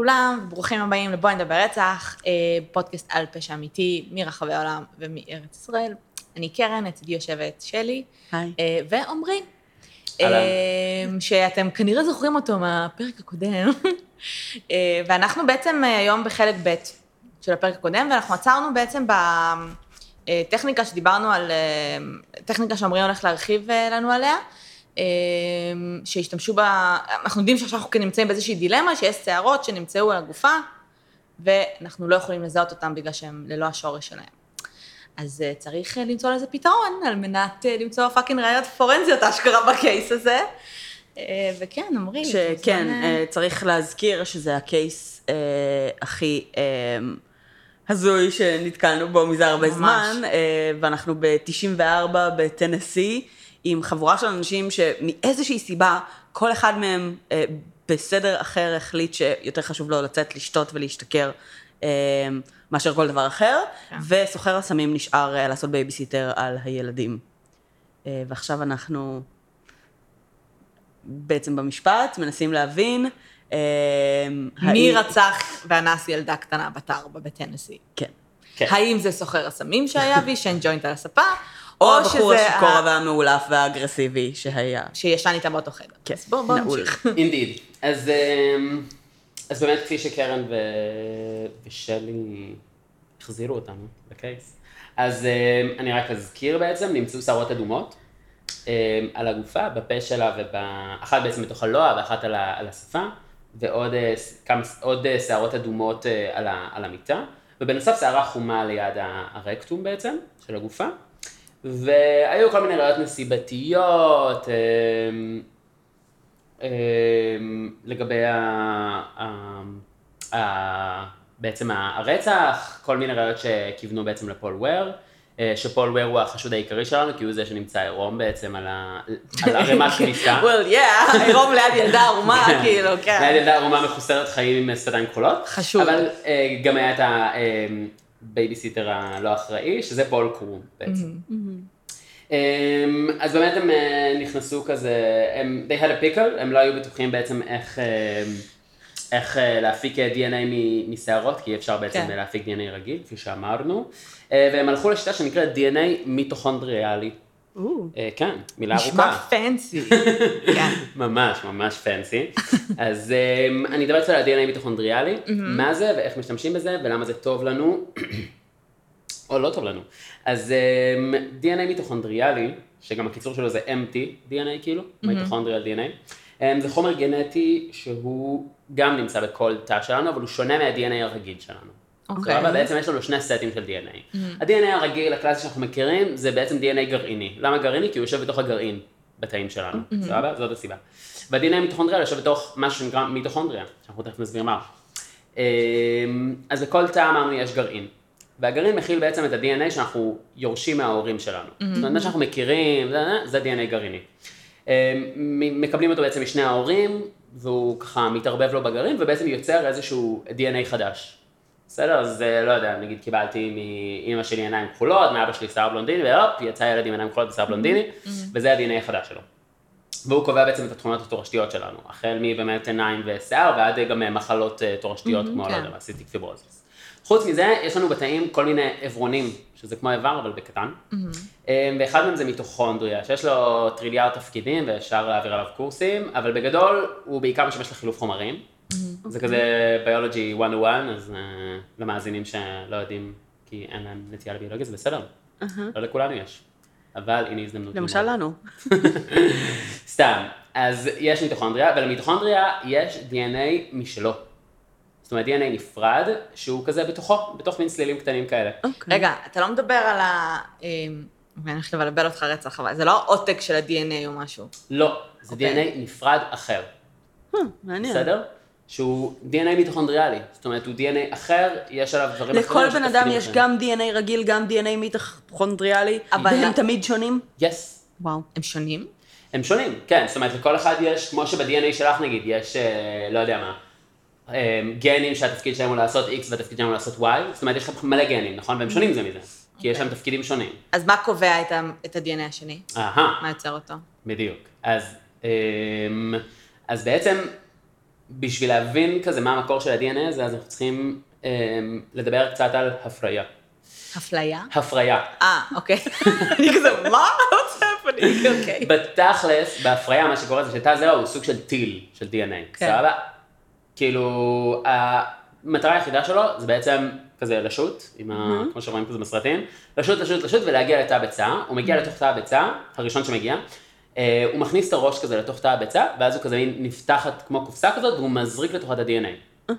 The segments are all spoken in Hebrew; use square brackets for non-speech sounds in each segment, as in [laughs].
לכולם, ברוכים הבאים לבואי נדבר רצח, אה, פודקאסט על פשע אמיתי מרחבי העולם ומארץ ישראל. אני קרן, לצידי יושבת שלי, היי. אה, ועומרי. אה, שאתם כנראה זוכרים אותו מהפרק הקודם, ואנחנו בעצם היום בחלק ב' של הפרק הקודם, ואנחנו עצרנו בעצם בטכניקה שדיברנו על, טכניקה שעמרי הולך להרחיב לנו עליה, שהשתמשו בה, אנחנו יודעים שעכשיו אנחנו נמצאים באיזושהי דילמה, שיש שערות שנמצאו על הגופה, ואנחנו לא יכולים לזהות אותם בגלל שהם ללא השורש שלהם. אז אה, צריך אה, למצוא לזה פתרון, על מנת אה, למצוא fucking ראיות פורנזיות אשכרה ב case הזה. וכן, עמרי. אתה שכן, אה, צריך להזכיר שזה ה case אה, הכי אה, הזוי שנתקלנו בו מזה הרבה ממש. זמן, אה, ואנחנו ב-94 בטנסי, עם חבורה של אנשים שמאיזושהי סיבה, כל אחד מהם אה, בסדר אחר החליט שיותר חשוב לו לצאת לשתות ולהשתכר. אה, מאשר כל דבר אחר, כן. וסוחר הסמים נשאר אה, לעשות בייביסיטר על הילדים. אה, ועכשיו אנחנו בעצם במשפט, מנסים להבין. אה, מי האם- רצח ואנס ילדה קטנה בת ארבע בטנסי? כן. כן. האם זה סוחר הסמים שהיה ועישן [laughs] ג'וינט על הספה, או הבחור השיכור ה- והמאולף והאגרסיבי שהיה. שישן איתה באותו חדר. כן, אז בואו בוא. נמשיך. [laughs] אינדיד. אז, אמ, אז באמת כפי שקרן ו... ושלי החזירו אותנו לקייס, אז אמ, אני רק אזכיר בעצם, נמצאו שערות אדומות אמ, על הגופה, בפה שלה, ואחת בעצם בתוך הלוע ואחת על, ה... על השפה, ועוד אה, כמה... עוד אה, שערות אדומות אה, על, ה... על המיטה, ובנוסף שערה חומה ליד הרקטום בעצם, של הגופה. והיו כל מיני ראיות נסיבתיות, אמ, אמ, לגבי ה, ה, ה, בעצם הרצח, כל מיני ראיות שכיוונו בעצם לפול וויר, אה, שפול וויר הוא החשוד העיקרי שלנו, כי הוא זה שנמצא עירום בעצם על ה- ערימת [laughs] כניסה. well, yeah, עירום ליד ילדה ערומה, [laughs] כאילו, ליד כן. ילדה ערומה מחוסרת חיים עם שפתיים כחולות. חשוב. אבל אה, גם היה את הבייביסיטר הלא אחראי, שזה פול קרום בעצם. אמ, אז באמת הם אה, נכנסו כזה, הם, they had a pickle, הם לא היו בטוחים בעצם איך, אה, איך אה, להפיק DNA משערות, כי אפשר בעצם כן. להפיק DNA רגיל, כפי שאמרנו, אה, והם הלכו לשיטה שנקראת DNA מיטוכונדריאלי. אה, כן, מילה נשמע ארוכה. פנסי. [laughs] כן. ממש, ממש פנסי. אז um, אני אדבר קצת על ה-DNA מיטוכונדריאלי, מה זה ואיך משתמשים בזה ולמה זה טוב לנו, [clears throat] או לא טוב לנו. אז um, DNA מיטוכונדריאלי, שגם הקיצור שלו זה MT DNA כאילו, מיטוכונדריאל DNA, um, זה חומר גנטי שהוא גם נמצא בכל תא שלנו, אבל הוא שונה מה-DNA הרגיל שלנו. אוקיי. סבבה? בעצם יש לנו שני סטים של DNA. ה-DNA הרגיל, הקלאסי שאנחנו מכירים, זה בעצם DNA גרעיני. למה גרעיני? כי הוא יושב בתוך הגרעין בתאים שלנו, סבבה? זאת הסיבה. וה-DNA מיטוכונדריה יושב בתוך משהו שנקרא מיטוכונדריה, שאנחנו תכף נסביר מה. אמ, אז לכל תא אמרנו יש גרעין. והגרעין מכיל בעצם את ה-DNA שאנחנו יורשים מההורים שלנו. זאת אומרת, מה שאנחנו מכירים, זה, DNA גרעיני. אמ, מקבלים אותו בעצם משני ההורים, והוא ככה מתערבב לו בגרעין, ובעצם יוצר איזשהו DNA חדש. בסדר? אז אה, לא יודע, נגיד קיבלתי מאימא שלי עיניים כחולות, מאבא שלי שיער בלונדיני, והופ, יצא ילד עם עיניים כחולות ושיער בלונדיני, וזה ה-DNA החדש שלו. והוא קובע בעצם את התכונות התורשתיות שלנו, החל מבאמת עיניים ושיער, ועד גם אה, מחלות אה, תורשתיות, כמו, כן. לא יודע, cystic fibrosis. חוץ מזה, יש לנו בתאים כל מיני עברונים, שזה כמו איבר, אבל בקטן. ואחד מהם זה מיטוכונדריה, שיש לו טריליארד תפקידים, ואפשר להעביר עליו קורסים, אבל בגדול, הוא בעיקר משמש לחילוף חומרים. זה כזה ביולוגי 101, אז אה, למאזינים שלא יודעים, כי אין להם נטייה לביולוגיה, זה בסדר. לא לכולנו יש. אבל הנה הזדמנות. למשל. לנו. [laughs] סתם, אז יש מיטוכונדריה, ולמיטוכונדריה יש DNA משלו. זאת אומרת, DNA נפרד, שהוא כזה בתוכו, בתוך מין סלילים קטנים כאלה. אוקיי. רגע, אתה לא מדבר על ה... אמ, אני הולכת לבלבל אותך רצח, אבל זה לא עותק של ה-DNA או משהו. לא, זה אוקיי. DNA נפרד אחר, אה, מעניין. בסדר? שהוא DNA מיטוכונדריאלי, זאת אומרת, הוא DNA אחר, יש עליו דברים אחרים. לכל בן אדם יש. גם DNA רגיל, גם DNA מיטוכונדריאלי, אבל- והם תמיד שונים? יס. וואו. הם שונים? הם שונים, כן, זאת אומרת, לכל אחד יש, כמו שב-DNA שלך נגיד, יש, אה, לא יודע מה, אה, גנים שהתפקיד שלהם הוא לעשות X והתפקיד שלהם הוא לעשות Y, זאת אומרת, יש לך מלא גנים, נכון? והם שונים זה מזה, כי יש להם תפקידים שונים. אז מה קובע את ה-DNA השני? אהה. מה יוצר אותו? בדיוק. אז, אמ, אז בעצם, בשביל להבין כזה מה המקור של ה-DNA הזה, אז אנחנו צריכים אה, לדבר קצת על הפריה. אפליה? הפריה. אה, אוקיי. [laughs] אני כזה, מה? אוקיי. בתכלס, בהפריה, מה שקורה זה שתא זרע הוא סוג של טיל של DNA, כן. סבבה? כאילו, המטרה היחידה שלו זה בעצם כזה לשוט, עם ה... כמו שרואים כזה בסרטים, לשוט, לשוט, לשוט ולהגיע לתא הביצה, הוא מגיע לתוך תא הביצה, הראשון שמגיע, הוא מכניס את הראש כזה לתוך תא הביצה, ואז הוא כזה מין נפתחת כמו קופסה כזאת, והוא מזריק לתוכה את ה-DNA.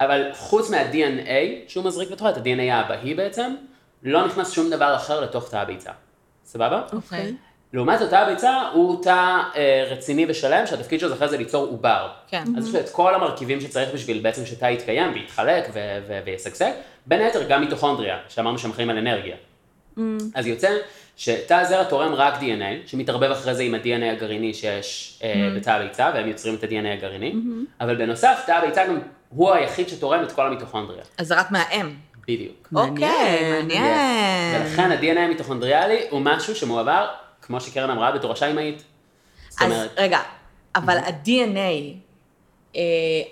אבל חוץ מה-DNA שהוא מזריק לתוכה, את ה-DNA האבהי בעצם, לא נכנס שום דבר אחר לתוך תא הביצה. סבבה? אוקיי. לעומת זאת, תא הביצה הוא תא אה, רציני ושלם, שהתפקיד שלו זה אחרי זה ליצור עובר. כן. אז יש לו את כל המרכיבים שצריך בשביל בעצם שתא יתקיים ויתחלק ו- ו- וישגשג, בין היתר גם מיטוכונדריה, שאמרנו שהם חיים על אנרגיה. אז יוצא שתא הזרע תורם רק DNA, שמתערבב אחרי זה עם ה-DNA הגרעיני שיש אה, בתא הביצה, והם יוצרים את ה-DNA הגרעיני, אבל בנוסף, תא הביצה גם הוא היחיד שתורם את כל המיטוכונדריה. אז זה רק מהאם. בדיוק. אוקיי, מעניין. מעניין. ולכן ה-DNA המיטוכונדריאלי הוא משהו שמועבר, כמו שקרן אמרה, בתורשה אמהית. זאת אז אומרת, רגע, אבל ה-DNA אה,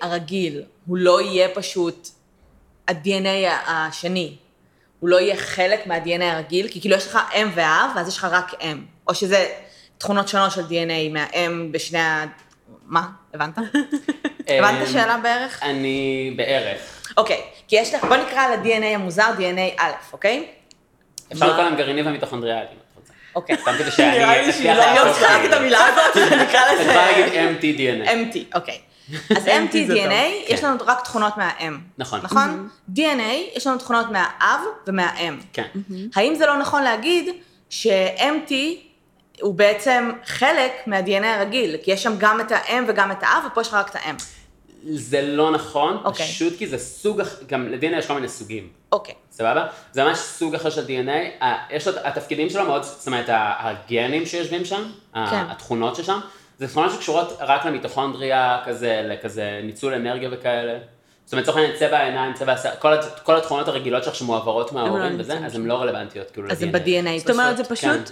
הרגיל, הוא לא יהיה פשוט ה-DNA השני. הוא לא יהיה חלק מה-DNA הרגיל, כי כאילו יש לך אם ואב, ואז יש לך רק אם. או שזה תכונות שונות של DNA מהאם בשני ה... מה? הבנת? [laughs] הבנת את השאלה בערך? אני בערך. אוקיי, כי יש לך, בוא נקרא ל-DNA המוזר DNA א', אוקיי? אפשר לקרוא להם גרעיני רוצה. אוקיי. סתם כדי שאני נראה לי שהיא לא צריכה. להגיד את המילה הזאת, [laughs] נקרא את יכולה לזה... להגיד MT-DNA. MT, אוקיי. אז MT-DNA. יש לנו רק תכונות מהאם. נכון. נכון? DNA, יש לנו תכונות מהאב ומהאם. כן. האם זה לא נכון להגיד ש-MT הוא בעצם חלק מה-DNA הרגיל? כי יש שם גם את האם וגם את האב, ופה יש לך רק את האם. זה לא נכון, אוקיי. פשוט כי זה סוג, גם ל-DNA יש כל מיני סוגים. אוקיי. סבבה? זה ממש סוג אחר של DNA, יש לו, התפקידים שלו מאוד, זאת אומרת, הגנים שיושבים שם, ה- כן. התכונות ששם, זה תכונות שקשורות רק למיטוכונדריה, כזה, לכזה ניצול אנרגיה וכאלה. זאת אומרת, לצורך העניין, צבע העיניים, צבע השיער, כל, כל התכונות הרגילות שלך שמועברות מההורים וזה, נמצאים אז הן לא רלוונטיות כאילו אז זה ל-DNA. ב-DNA. זאת אומרת, זה פשוט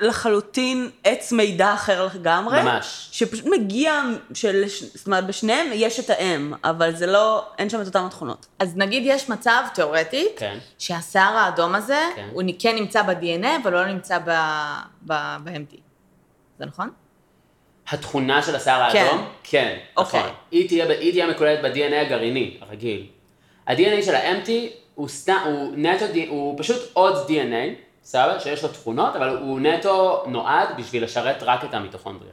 לחלוטין עץ מידע אחר לגמרי. ממש. שפשוט מגיע, של, זאת אומרת, בשניהם יש את האם, אבל זה לא, אין שם את אותן התכונות. אז נגיד יש מצב, תיאורטית, כן. שהשיער האדום הזה, כן. הוא כן נמצא ב-DNA, אבל לא נמצא ב- ב- ב-MT. זה נכון? התכונה של השיער כן. האדום? כן, אוקיי. נכון. היא תהיה, מקולדת ב-DNA הגרעיני, הרגיל. ה-DNA של ה-MT הוא סתם, הוא נטו, הוא פשוט עוד DNA, סבבה? שיש לו תכונות, אבל הוא נטו נועד בשביל לשרת רק את המיטוכונדריה.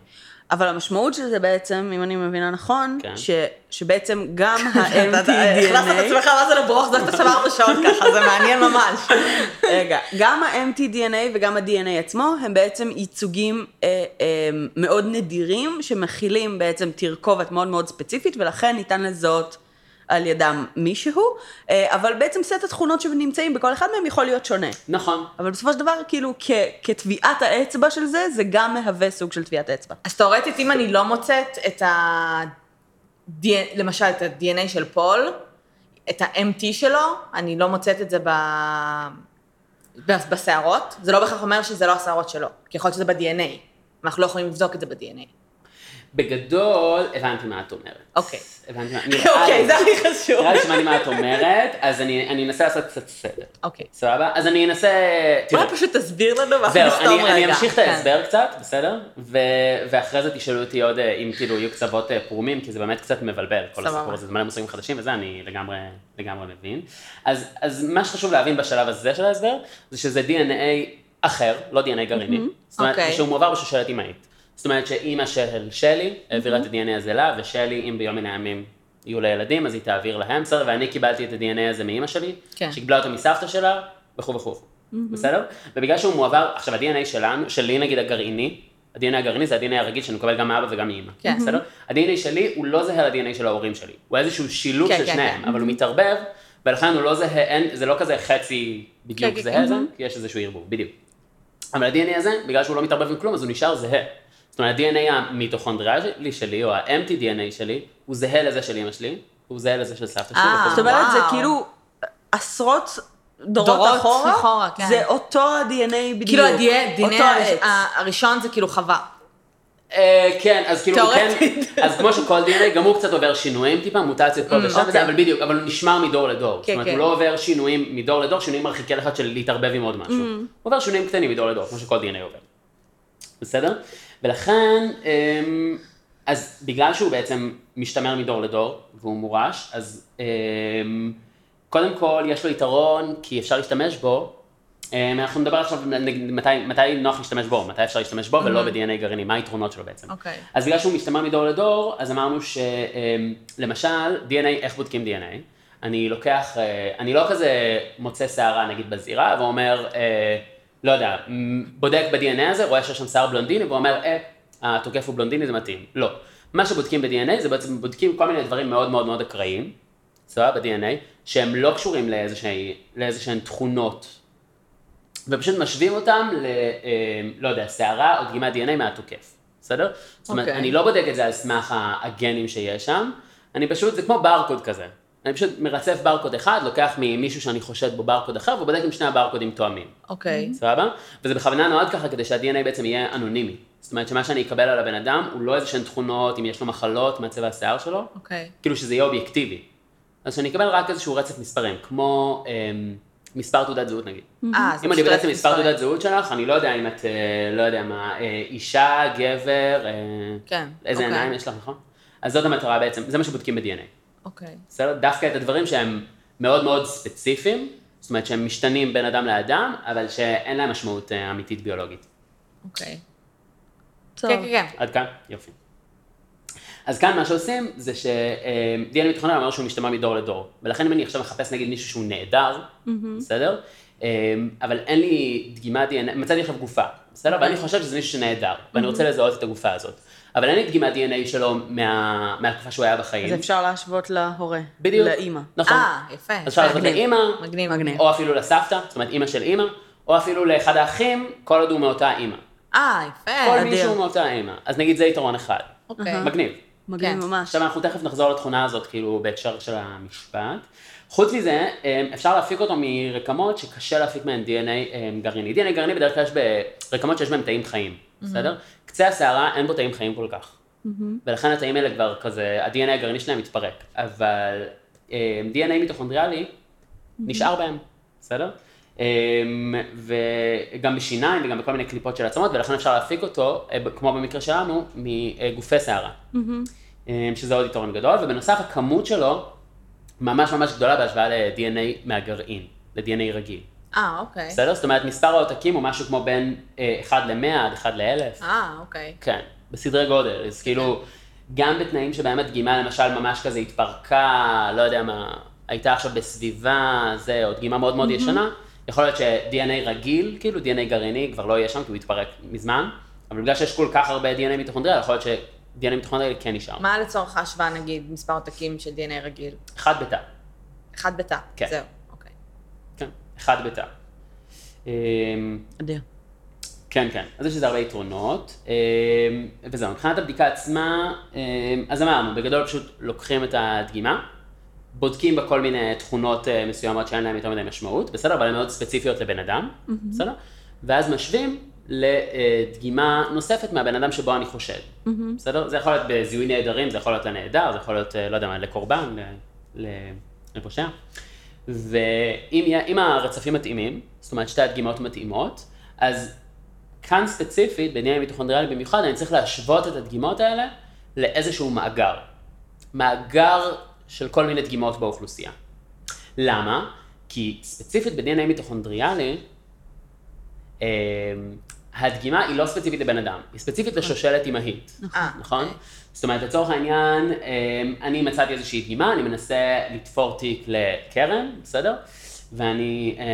אבל המשמעות של זה בעצם, אם אני מבינה נכון, כן. ש, שבעצם גם [laughs] אתה הכנסת את ה-MT-DNA, עצמך מה זה לברוח, זה אתה ארבע שעות ככה, זה מעניין ממש. [laughs] רגע, גם ה-MT-DNA וגם ה-DNA עצמו, הם בעצם ייצוגים אה, אה, מאוד נדירים, שמכילים בעצם תרכובת מאוד מאוד ספציפית, ולכן ניתן לזהות על ידם מישהו, אה, אבל בעצם סט התכונות שנמצאים בכל אחד מהם יכול להיות שונה. נכון. אבל בסופו של דבר, כאילו, כ- כטביעת האצבע של זה, זה גם מהווה סוג של טביעת אצבע. אז תאורטית, אם אני לא מוצאת את ה... למשל, את ה-DNA של פול, את ה-MT שלו, אני לא מוצאת את זה ב... בשערות, זה לא בהכרח אומר שזה לא השערות שלו, כי יכול להיות שזה ב-DNA, אנחנו לא יכולים לבדוק את זה ב-DNA. בגדול, הבנתי מה את אומרת. אוקיי. הבנתי מה... אוקיי, זה הכי חשוב. נראה לי שמעתי מה את אומרת, אז אני אנסה לעשות קצת סדר. אוקיי. סבבה? אז אני אנסה... אולי פשוט תסביר לנו ואנחנו זהו, נסתום רגע. אני, אני אמשיך את כן. ההסבר קצת, בסדר? ואחרי זה תשאלו אותי עוד אה, אם כאילו יהיו קצוות אה, פרומים, כי זה באמת קצת מבלבל, כל. הסיפור הזה, זה מלא מושגים חדשים וזה, אני לגמרי, מבין. אז, מה שחשוב להבין בשלב הזה של ההסבר, זה שזה DNA אחר, לא DNA גרעיני. זאת אומרת, אוקיי. שהוא מועבר בשושלת אמהית. זאת אומרת שאימא של שלי העבירה את ה-DNA הזה לה, ושלי, אם ביום מן הימים יהיו לה ילדים, אז היא תעביר להם, בסדר? ואני קיבלתי את ה-DNA הזה מאימא שלי, כן. שקיבלה אותו מסבתא שלה, וכו' וכו'. בסדר? ובגלל שהוא מועבר, עכשיו ה-DNA שלנו, שלי נגיד הגרעיני, ה-DNA הגרעיני זה ה-DNA הרגיל שאני מקבל גם מאבא וגם מאמא, כן. בסדר? ה-DNA שלי הוא לא זהה ל-DNA של ההורים שלי, הוא איזשהו שילוב כן, של כן, שניהם, כן. אבל הוא מתערבב, ולכן הוא לא זהה, אין, זה לא כזה חצי בדיוק כן, כן, זהה זה, כי יש איזשהו ערבוב, בדיוק. אבל ה-DNA הזה, בגלל שהוא לא מתערבב עם כלום, אז הוא נשאר זהה. זאת אומרת, ה-DNA המיטוכונדריאלי שלי, או ה-MT-DNA שלי, הוא זהה לזה של אמא שלי, הוא זהה לזה של סבתא שלי. אה, זאת זה. אומרת, זה. כאילו עשרות דורות, דורות אחורה, אחורה, כן. זה אותו ה-DNA בדיוק. כאילו ה-DNA. הראשון זה כאילו חווה. אה, כן, אז כאילו, כן. אז כמו שכל DNA, גם הוא קצת עובר שינויים טיפה, מוטציות פה ושם, אוקיי. וזה, אבל בדיוק, אבל הוא נשמר מדור לדור. זאת כן, אומרת, כן. הוא לא עובר שינויים מדור לדור, שינויים מרחיקי לכת של להתערבב עם עוד משהו. הוא עובר שינויים קטנים מדור לדור, כמו שכל DNA עובר. בסדר? ולכן, אמ, אז בגלל שהוא בעצם משתמר מדור לדור, והוא מורש, אז אמ, קודם כל יש לו יתרון, כי אפשר להשתמש בו. אמ, אנחנו נדבר עכשיו מתי, מתי נוח להשתמש בו, מתי אפשר להשתמש בו ולא ב-DNA גרעיני, מה היתרונות שלו בעצם. אוקיי. אז בגלל שהוא משתמר מדור לדור, אז אמרנו שלמשל, DNA, איך בודקים DNA? אני לוקח, אה, אני לא כזה מוצא שערה נגיד בזירה, ואומר, לא יודע, בודק ב-DNA הזה, רואה שיש שם שיער בלונדיני, ואומר, אה, התוקף הוא בלונדיני, זה מתאים. לא. מה שבודקים ב-DNA זה בעצם בודקים כל מיני דברים מאוד מאוד מאוד אקראיים, סבבה, ב-DNA, שהם לא קשורים לאיזושהי- לאיזשהן תכונות ופשוט משווים אותם ל... אה, לא יודע, שערה או דגימת DNA מהתוקף, בסדר? זאת אומרת, אוקיי. אני לא בודק את זה על סמך הגנים שיש שם, אני פשוט, זה כמו ברקוד כזה. אני פשוט מרצף ברקוד אחד, לוקח ממישהו שאני חושד בו ברקוד אחר, ובודק אם שני הברקודים תואמים, אוקיי. סבבה? וזה בכוונה נועד ככה כדי שה-DNA בעצם יהיה אנונימי. זאת אומרת, שמה שאני אקבל על הבן אדם, הוא לא איזה שהן תכונות, אם יש לו מחלות מהצבע השיער שלו, אוקיי. כאילו שזה יהיה אובייקטיבי. אז שאני אקבל רק איזשהו רצף מספרים, כמו אמ, מספר תעודת זהות נגיד. אה, זה אם אני בודק את מספר. תעודת זהות שלך, אני לא יודע אם את, אה, לא יודע מה, אה, אישה, גבר, אה, כן, איזה אוקיי. עיניים יש לך, נכון? אז זאת המטרה בעצם, זה מה שבודקים ב-DNA. אוקיי. בסדר? דווקא את הדברים שהם מאוד מאוד ספציפיים, זאת אומרת שהם משתנים בין אדם לאדם, אבל שאין להם משמעות אה, אמיתית ביולוגית. אוקיי. טוב. כן, כן, כן. עד כאן? יופי. אז כאן מה שעושים זה ש-DNA מתוכנן אומר שהוא משתמע מדור לדור, ולכן אם אני עכשיו מחפש נגיד מישהו שהוא נעדר, בסדר? אה, אבל אין לי דגימת DNA, מצאתי עכשיו גופה, בסדר? ואני חושב שזה מישהו שנעדר, ואני רוצה לזהות את הגופה הזאת. אבל אין לי דגימת DNA שלו מה- מהתקופה שהוא היה בחיים. אז אפשר להשוות להורה. בדיוק. לאימא. נכון. אה, יפה. אז אפשר מגניב. לאימא, מגניב. מגניב. או אפילו לסבתא, זאת אומרת אימא של אימא, או אפילו לאחד האחים, כל עוד הוא מאותה אימא. אה, יפה. כל אדיר. מישהו מאותה אימא. אז נגיד זה יתרון אחד. אוקיי. מגניב. מגניב כן. ממש. עכשיו אנחנו תכף נחזור לתכונה הזאת, כאילו, בהקשר של המשפט. חוץ מזה, אה, אפשר להפיק אותו מרקמות שקשה להפיק מהן DNA אה, גרעיני. DNA גרעיני בדרך כלל יש ברקמות שיש בהן תאים חיים, בסדר? קצה השערה אין בו תאים חיים כל כך. ולכן התאים האלה כבר כזה, ה-DNA הגרעיני שלהם מתפרק. אבל אה, DNA מיטוכונדריאלי נשאר בהם, בסדר? אה, וגם בשיניים וגם בכל מיני קליפות של עצמות, ולכן אפשר להפיק אותו, אה, כמו במקרה שלנו, מגופי שערה. אה, שזה עוד יתרון גדול, ובנוסף הכמות שלו ממש ממש גדולה בהשוואה ל-DNA מהגרעין, ל-DNA רגיל. אה, אוקיי. בסדר? זאת אומרת, מספר העותקים הוא משהו כמו בין אה, 1 ל-100 עד 1 ל-1000. אה, אוקיי. כן, בסדרי גודל. אז כאילו, גם בתנאים שבהם הדגימה למשל ממש כזה התפרקה, לא יודע מה, הייתה עכשיו בסביבה, זה, או דגימה מאוד מאוד ישנה, יכול להיות ש-DNA רגיל, כאילו DNA גרעיני, כבר לא יהיה שם, כי הוא התפרק מזמן, אבל בגלל שיש כל כך הרבה DNA מיטוכונדריאל, יכול להיות ש-DNA מיטוכונדריאל כן נשאר. מה לצורך ההשוואה, נגיד, מספר עותקים של DNA רגיל? אחד בתא. אחד בתא. כן. זהו, אחד בתא. אמ, אדיר. כן, כן. אז יש לזה הרבה יתרונות. אמ, וזהו, מבחינת הבדיקה עצמה, אמ, אז אמרנו, בגדול פשוט לוקחים את הדגימה, בודקים בה כל מיני תכונות אה, מסוימות שאין להן יותר מדי משמעות, בסדר? אבל הן מאוד ספציפיות לבן אדם, בסדר? ואז משווים לדגימה נוספת מהבן אדם שבו אני חושד, בסדר? זה יכול להיות בזיהוי נעדרים, זה יכול להיות לנעדר, זה יכול להיות, אה, לא יודע מה, לקורבן, לפושע. ואם הרצפים מתאימים, זאת אומרת שתי הדגימות מתאימות, אז כאן ספציפית, בעניין מיטוכונדריאלי במיוחד, אני צריך להשוות את הדגימות האלה לאיזשהו מאגר. מאגר של כל מיני דגימות באוכלוסייה. למה? כי ספציפית ב-DNA מיטוכונדריאלי, אה, הדגימה היא לא ספציפית לבן אדם, היא ספציפית לשושלת אימהית, אה, נכון? זאת אומרת, לצורך העניין, אה, אני מצאתי איזושהי דגימה, אני מנסה לתפור תיק לקרן, בסדר? ואני אה,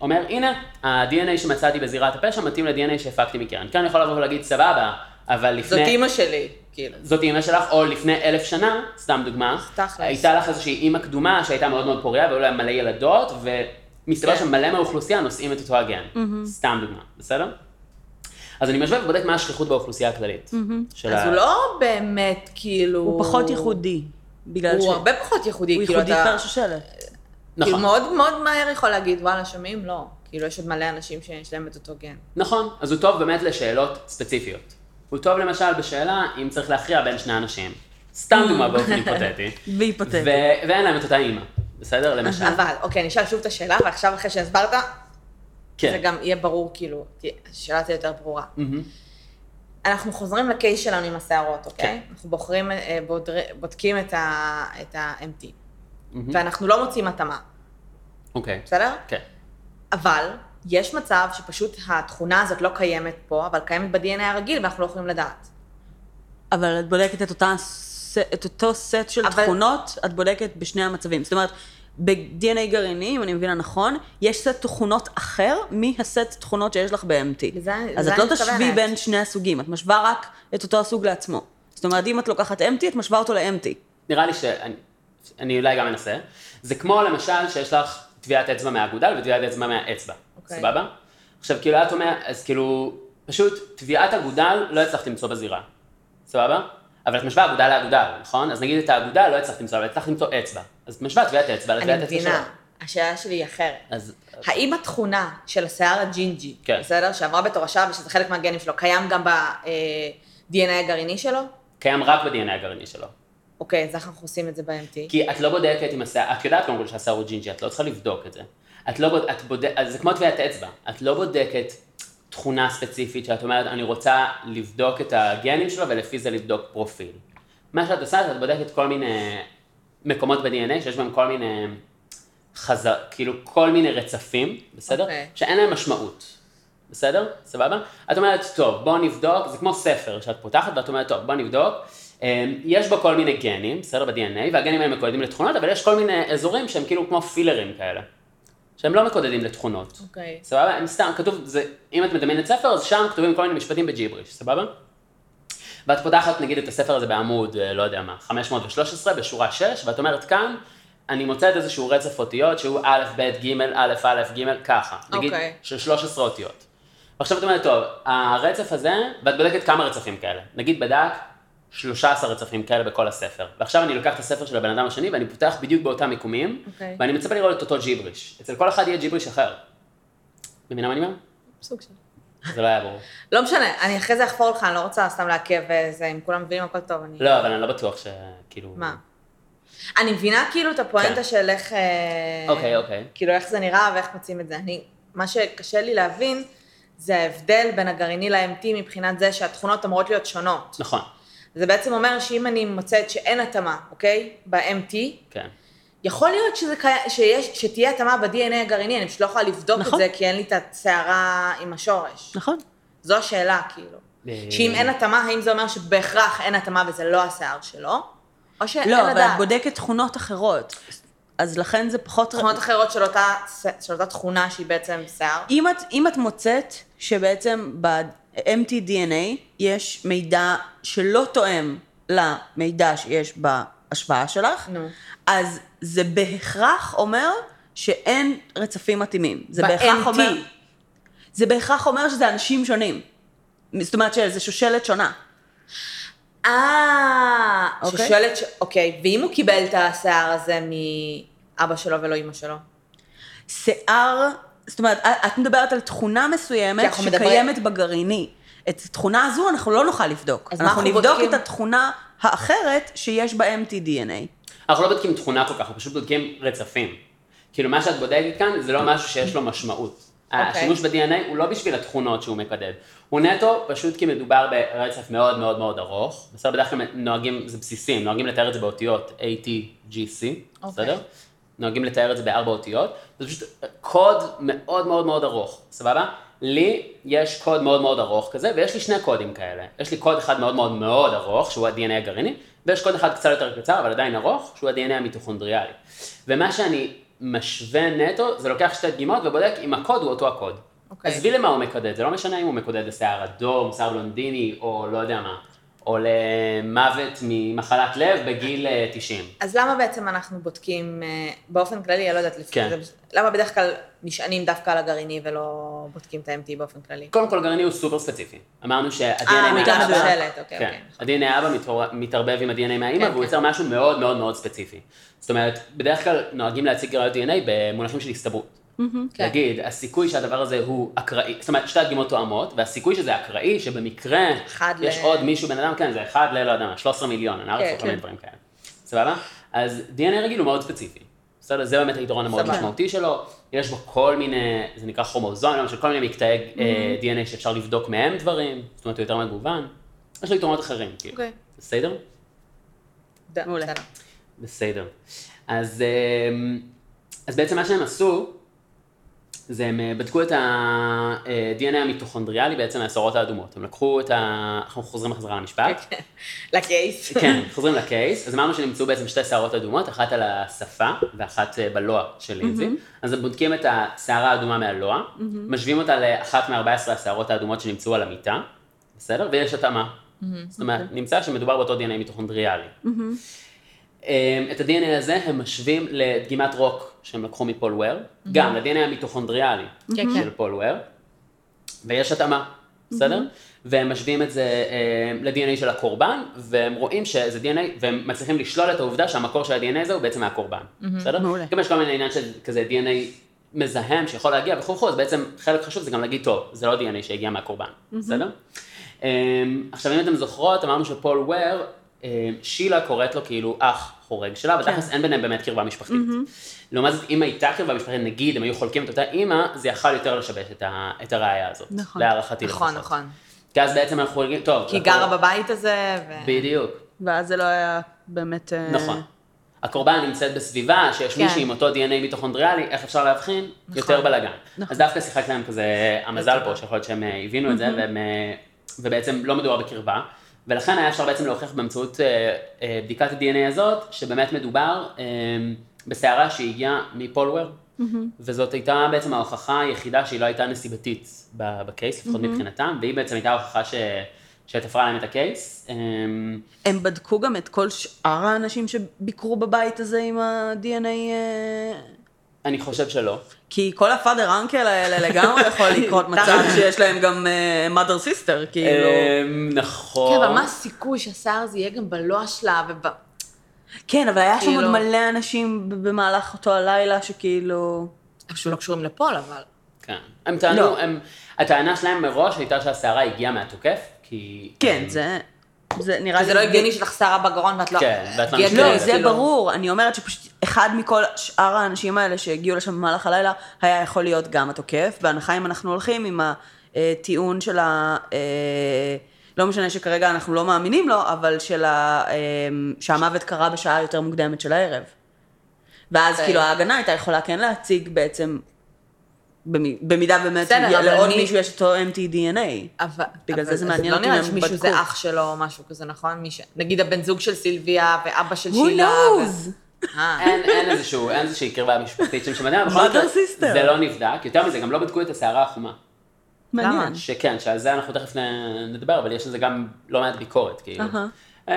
אומר, הנה, ה-DNA שמצאתי בזירת הפשע מתאים ל-DNA שהפקתי מקרן. כן, אני יכול לבוא ולהגיד, סבבה, אבל לפני... זאת אימא שלי, כאילו. זאת אימא שלך, או לפני אלף שנה, סתם דוגמה, תכלס. הייתה לך איזושהי אימא קדומה שהייתה מאוד מאוד פוריה והיו לה מלא ילדות, ומסתבר כן. שמלא מהאוכלוסייה נושאים את אותו הגן. סתם דוגמה, בסדר? אז אני משווה ובודק מה השכיחות באוכלוסייה הכללית. אז ה- הוא לא באמת, כאילו... הוא פחות ייחודי. בגלל ש... הוא הרבה פחות ייחודי, הוא כאילו ייחודי אתה... פר שושלת. כאילו נכון, מאוד מאוד מהר יכול להגיד, וואלה, שומעים? לא. כאילו, יש עוד מלא אנשים שיש להם את אותו גן. נכון, אז הוא טוב באמת לשאלות ספציפיות. הוא טוב למשל בשאלה אם צריך להכריע בין שני אנשים. סתם דוגמה [laughs] באופן היפותטי. והיפותטי. ואין להם את אותה אימא, בסדר? למשל. אבל, אוקיי, אני אשאל שוב את השאלה, ועכשיו אחרי שהסברת, כן. זה גם יהיה ברור, כאילו, השאלה תהיה יותר ברורה. מהמם. אנחנו חוזרים לקייס שלנו עם השערות, אוקיי? כן. אנחנו בוחרים, אה, בודר- בודקים את ה- את ה-MT, מהמם. ואנחנו לא מוצאים התאמה, אוקיי. בסדר? כן. אבל יש מצב שפשוט התכונה הזאת לא קיימת פה, אבל קיימת ב-DNA הרגיל ואנחנו לא יכולים לדעת. אבל את בודקת את, אותה, את אותו סט של אבל- תכונות, את בודקת בשני המצבים. זאת אומרת, ב-DNA גרעיני, אם אני מבינה נכון, יש סט תכונות אחר מהסט תכונות שיש לך ב-MT. אז את לא תשווי. בין שני הסוגים, את משווה רק את אותו הסוג לעצמו. זאת אומרת, אם את לוקחת MT, את משווה אותו ל-MT. נראה לי שאני אני אולי גם אנסה. זה כמו למשל שיש לך טביעת אצבע מהאגודל וטביעת אצבע מהאצבע. אוקיי. סבבה? עכשיו, כאילו, את אומרת, אז כאילו, פשוט טביעת אגודל לא הצלחת למצוא בזירה. סבבה? אבל את משווה אגודל לאגודל, נכון? אז נגיד את האגודל לא הצלחת למצוא, אבל הצלחת למצוא אצבע. אז את משווה טביעת אצבע אני לטביעת אצבע שלו. מבינה, השאלה שלי היא אחרת. אז האם התכונה של השיער הג'ינג'י, כן. בסדר? שעברה בתורשה ושזה חלק מהגנים שלו, קיים גם ב-DNA הגרעיני שלו? קיים רק ב-DNA הגרעיני שלו. אוקיי, אז איך אנחנו עושים את זה ב-MT? כי את לא בודקת אם השיער, את יודעת קודם כל שהשיער הוא ג'ינג'י, את לא צריכה לבדוק את זה. את לא בודקת, את בודקת, זה כמו טביעת אצבע, את לא בודקת תכונה ספציפית שאת אומרת, אני רוצה לבדוק את הגנים שלו ולפי זה לבדוק פרופיל. מה שאת עושה, את בודקת כל מיני מקומות ב-DNA שיש בהם כל מיני חזר, כאילו כל מיני רצפים, בסדר? אוקיי. שאין להם משמעות. בסדר? סבבה? את אומרת, טוב, בוא נבדוק, זה כמו ספר שאת פותחת ואת אומרת, טוב, בוא נבדוק. אמ, יש בו כל מיני גנים, בסדר, ב-DNA, והגנים האלה מקודדים לתכונות, אבל יש כל מיני אזורים שהם כאילו כמו פילרים כאלה. שהם לא מקודדים לתכונות. אוקיי. סבבה? הם סתם, כתוב, זה, אם את מדמיינת ספר, אז שם כתובים כל מיני משפטים בג'יבריש, סבבה? ואת פותחת נגיד את הספר הזה בעמוד, אה, לא יודע מה, 513 בשורה 6, ואת אומרת כאן, אני מוצאת איזשהו רצף אותיות שהוא א', ב', ג', א', א', ג', ככה. נגיד, אוקיי. של 13 אותיות. ועכשיו את אומרת, טוב, הרצף הזה, ואת בודקת כמה רצפים כאלה. נגיד בדק 13 רצפים כאלה בכל הספר. ועכשיו אני לוקח את הספר של הבן אדם השני, ואני פותח בדיוק באותם מיקומים, אוקיי. ואני מצפה לראות את אותו ג'יבריש. אצל כל אחד יהיה ג'יבריש אחר. מבינה מה אני אומר? סוג של... זה לא היה ברור. לא משנה, אני אחרי זה אחפור לך, אני לא רוצה סתם לעכב וזה, אם כולם מבינים הכל טוב, אני... לא, אבל אני לא בטוח שכאילו... מה? אני מבינה כאילו את הפואנטה כן. של איך... אה, אוקיי, אוקיי. כאילו איך זה נראה ואיך מוצאים את זה. אני, מה שקשה לי להבין, זה ההבדל בין הגרעיני ל-MT מבחינת זה שהתכונות אמורות להיות שונות. נכון, זה בעצם אומר שאם אני מוצאת שאין התאמה, אוקיי? ב-MT, כן. יכול להיות שזה קיים, שיש, שתהיה התאמה ב-DNA הגרעיני, אני פשוט לא יכולה לבדוק נכון. את זה, כי אין לי את הסערה עם השורש. נכון. זו השאלה, כאילו. אה, שאם אין התאמה, האם זה אומר שבהכרח אין התאמה וזה לא השיער שלו? או שאין לא, אבל לדעת. את בודקת תכונות אחרות. אז לכן זה פחות... תכונות אחרות של אותה, של אותה תכונה שהיא בעצם שיער. אם את, אם את מוצאת שבעצם ב-MTDNA יש מידע שלא תואם למידע שיש בהשוואה שלך, נו. אז זה בהכרח אומר שאין רצפים מתאימים. זה בהכרח. אומר... זה בהכרח אומר שזה אנשים שונים. זאת אומרת שזה שושלת שונה. אה, אוקיי. ששואלת, ש... אוקיי, ואם הוא קיבל את השיער הזה מאבא שלו ולא אימא שלו? שיער, זאת אומרת, את מדברת על תכונה מסוימת שקיימת בגרעיני. את התכונה הזו אנחנו לא נוכל לבדוק. אנחנו אנחנו נבדוק בודקים? את התכונה האחרת שיש ב-MTDNA. אנחנו לא בודקים תכונה כל כך, אנחנו פשוט בודקים רצפים. כאילו, מה שאת בודקת כאן זה לא משהו שיש לו משמעות. אוקיי. השימוש ב-DNA הוא לא בשביל התכונות שהוא מקדד. הוא נטו פשוט כי מדובר ברצף מאוד מאוד מאוד ארוך. בסדר, בדרך כלל נוהגים, זה בסיסים, נוהגים לתאר את זה באותיות A, T, G, C, אוקיי. בסדר? נוהגים לתאר את זה בארבע אותיות. זה פשוט קוד מאוד מאוד מאוד ארוך, סבבה? לי יש קוד מאוד מאוד ארוך כזה, ויש לי שני קודים כאלה. יש לי קוד אחד מאוד מאוד מאוד ארוך, שהוא ה-DNA הגרעיני, ויש קוד אחד קצת יותר קצר, אבל עדיין ארוך, שהוא ה-DNA המיטוכונדריאלי. ומה שאני משווה נטו, זה לוקח שתי דגימות ובודק אם הקוד הוא אותו הקוד. אוקיי. עזבי למה הוא מקודד, זה לא משנה אם הוא מקודד לשיער אדום, שיער בלונדיני, או לא יודע מה, או למוות ממחלת לב בגיל אה, 90. אז למה בעצם אנחנו בודקים, אה, באופן כללי, אני לא יודעת, לפי כן. זה, למה בדרך כלל נשענים דווקא על הגרעיני ולא בודקים את ה-MT באופן כללי? קודם כל, גרעיני הוא סופר ספציפי. אמרנו שה-DNA אה, מהאבא, אוקיי, כן, אוקיי. ה-DNA האבא מתערבב עם ה-DNA מהאמא, כן, והוא כן. יוצר משהו מאוד מאוד מאוד ספציפי. זאת אומרת, בדרך כלל נוהגים להציג ראיות DNA במונחים של הסתברות. כן. להגיד, הסיכוי שהדבר הזה הוא אקראי, זאת אומרת, שתי הדגימות תואמות, והסיכוי שזה אקראי, שבמקרה יש ל- עוד מישהו, בן אדם, כן, זה אחד ל... לא יודע מה, 13 מיליון, אני כן, כל מיני. דברים כאלה. סבבה? אז DNA רגיל הוא מאוד ספציפי. בסדר? זה באמת היתרון המאוד. משמעותי שלו. יש בו כל מיני, זה נקרא כרומוזומים, של כל מיני מקטעי אה, DNA שאפשר לבדוק מהם דברים, זאת אומרת, הוא יותר מגוון. יש לו יתרונות אחרים, כאילו. אוקיי. בסדר? מעולה. בסדר. בסדר. אז, אמ, אז בעצם מה שהם עשו, זה הם אה, בדקו את ה-DNA המיטוכונדריאלי בעצם מהסורות האדומות. הם לקחו את ה... אנחנו חוזרים בחזרה למשפט. לקייס. [laughs] כן, חוזרים לקייס, אז אמרנו שנמצאו בעצם שתי שערות אדומות, אחת על השפה ואחת אה, בלוע של לינזי. אז הם בודקים את השערה האדומה מהלוע, משווים אותה לאחת מ-14 השערות האדומות שנמצאו על המיטה, בסדר? ויש התאמה. זאת אומרת, נמצא שמדובר באותו DNA מיטוכונדריאלי. אה, את ה-DNA הזה הם משווים לדגימת רוק שהם לקחו מפול וויר, גם ל-DNA המיטוכונדריאלי כן, כן. של פול וויר, ויש התאמה, בסדר? והם משווים את זה אה, ל-DNA של הקורבן, והם רואים שזה DNA, והם מצליחים לשלול את העובדה שהמקור של ה-DNA הזה הוא בעצם מהקורבן, בסדר? מעולה. גם יש כל מיני עניין של כזה DNA מזהם שיכול להגיע וכו' וכו', אז בעצם חלק חשוב זה גם להגיד, טוב, זה לא DNA שהגיע מהקורבן, בסדר? אה, עכשיו, אם אתם זוכרות, אמרנו שפול וויר, אה, שילה קוראת לו כאילו אח חורג שלה, ותכלס אין ביניהם באמת קרבה משפחתית. לעומת זאת, אם הייתה קרבה משפחתית, נגיד, הם היו חולקים את אותה אימא, זה יכל יותר לשבש את ה- את הראייה הזאת. נכון. להערכתי נכון, לפחות. נכון. כי אז בעצם אנחנו רגעים, טוב. כי היא גרה בבית הזה, ו... בדיוק, ואז זה לא היה באמת... אה, נכון. הקורבן נמצאת בסביבה, שיש כן. מישהי עם אותו DNA מיטוכונדריאלי, איך אפשר להבחין? יותר בלאגן. נכון. אז דווקא שיחק להם כזה המזל פה, שיכול להיות שהם אה, הבינו את זה, והם, אה, ובעצם לא מדובר בקרבה. ולכן היה אפשר בעצם להוכיח באמצעות בדיקת ה-DNA הזאת, שבאמת מדובר בסערה שהגיעה מפולוור, וזאת הייתה בעצם ההוכחה היחידה שהיא לא הייתה נסיבתית בקייס, לפחות מבחינתם, והיא בעצם הייתה ההוכחה ש... שתפרה להם את הקייס. אה, הם בדקו גם את כל שאר האנשים שביקרו בבית הזה עם ה-DNA, אה, אני חושב שלא. כי כל הפאדר אנקל האלה לגמרי יכול [laughs] לקרות מצב שיש להם גם אה, mother sister, כאילו. אמ, נכון. כן, אבל מה הסיכוי שהשיער הזה יהיה גם בלוע שלה וב... כן, אבל היה שם כאילו- עוד מלא אנשים במהלך אותו הלילה שכאילו... פשוט לא קשורים לפול, אבל... כן. הם טענו, לא. הם, הטענה שלהם מראש הייתה שהסערה הגיעה מהתוקף, כי... כן, זה... זה נראה לי... זה לא הגיוני שלך שערה בגרון ואת לא... כן, ואת לא משתוללת. לא, זה כאילו. ברור. אני אומרת שפשוט אחד מכל שאר האנשים האלה שהגיעו לשם במהלך הלילה, היה יכול להיות גם התוקף, בהנחה אם אנחנו הולכים עם הטיעון של ה... לא משנה שכרגע אנחנו לא מאמינים לו, אבל של ה... אה, שהמוות קרה בשעה יותר מוקדמת של הערב. ואז אוקיי. כאילו ההגנה הייתה יכולה כן להציג בעצם, במ- במידה באמת בסדר, הגיע- אבל לעוד מי- מישהו יש אותו MT-DNA. אבל... בגלל זה אבל- זה אז מעניין לא אותי נראה אם לי הם שמישהו בדקו. זה אח שלו או משהו כזה, נכון? ש... נגיד הבן זוג של סילביה ואבא של Who שילה. ו- knows? אה, אין, איזשהו, אין איזושהי קרבה משפחתית שם שמדהים, בכל מקרה. זה לא נבדק, יותר מזה, גם לא בדקו את הסערה החומה. מעניין. שכן, שעל זה אנחנו תכף נדבר, אבל יש לזה גם לא מעט ביקורת, כאילו.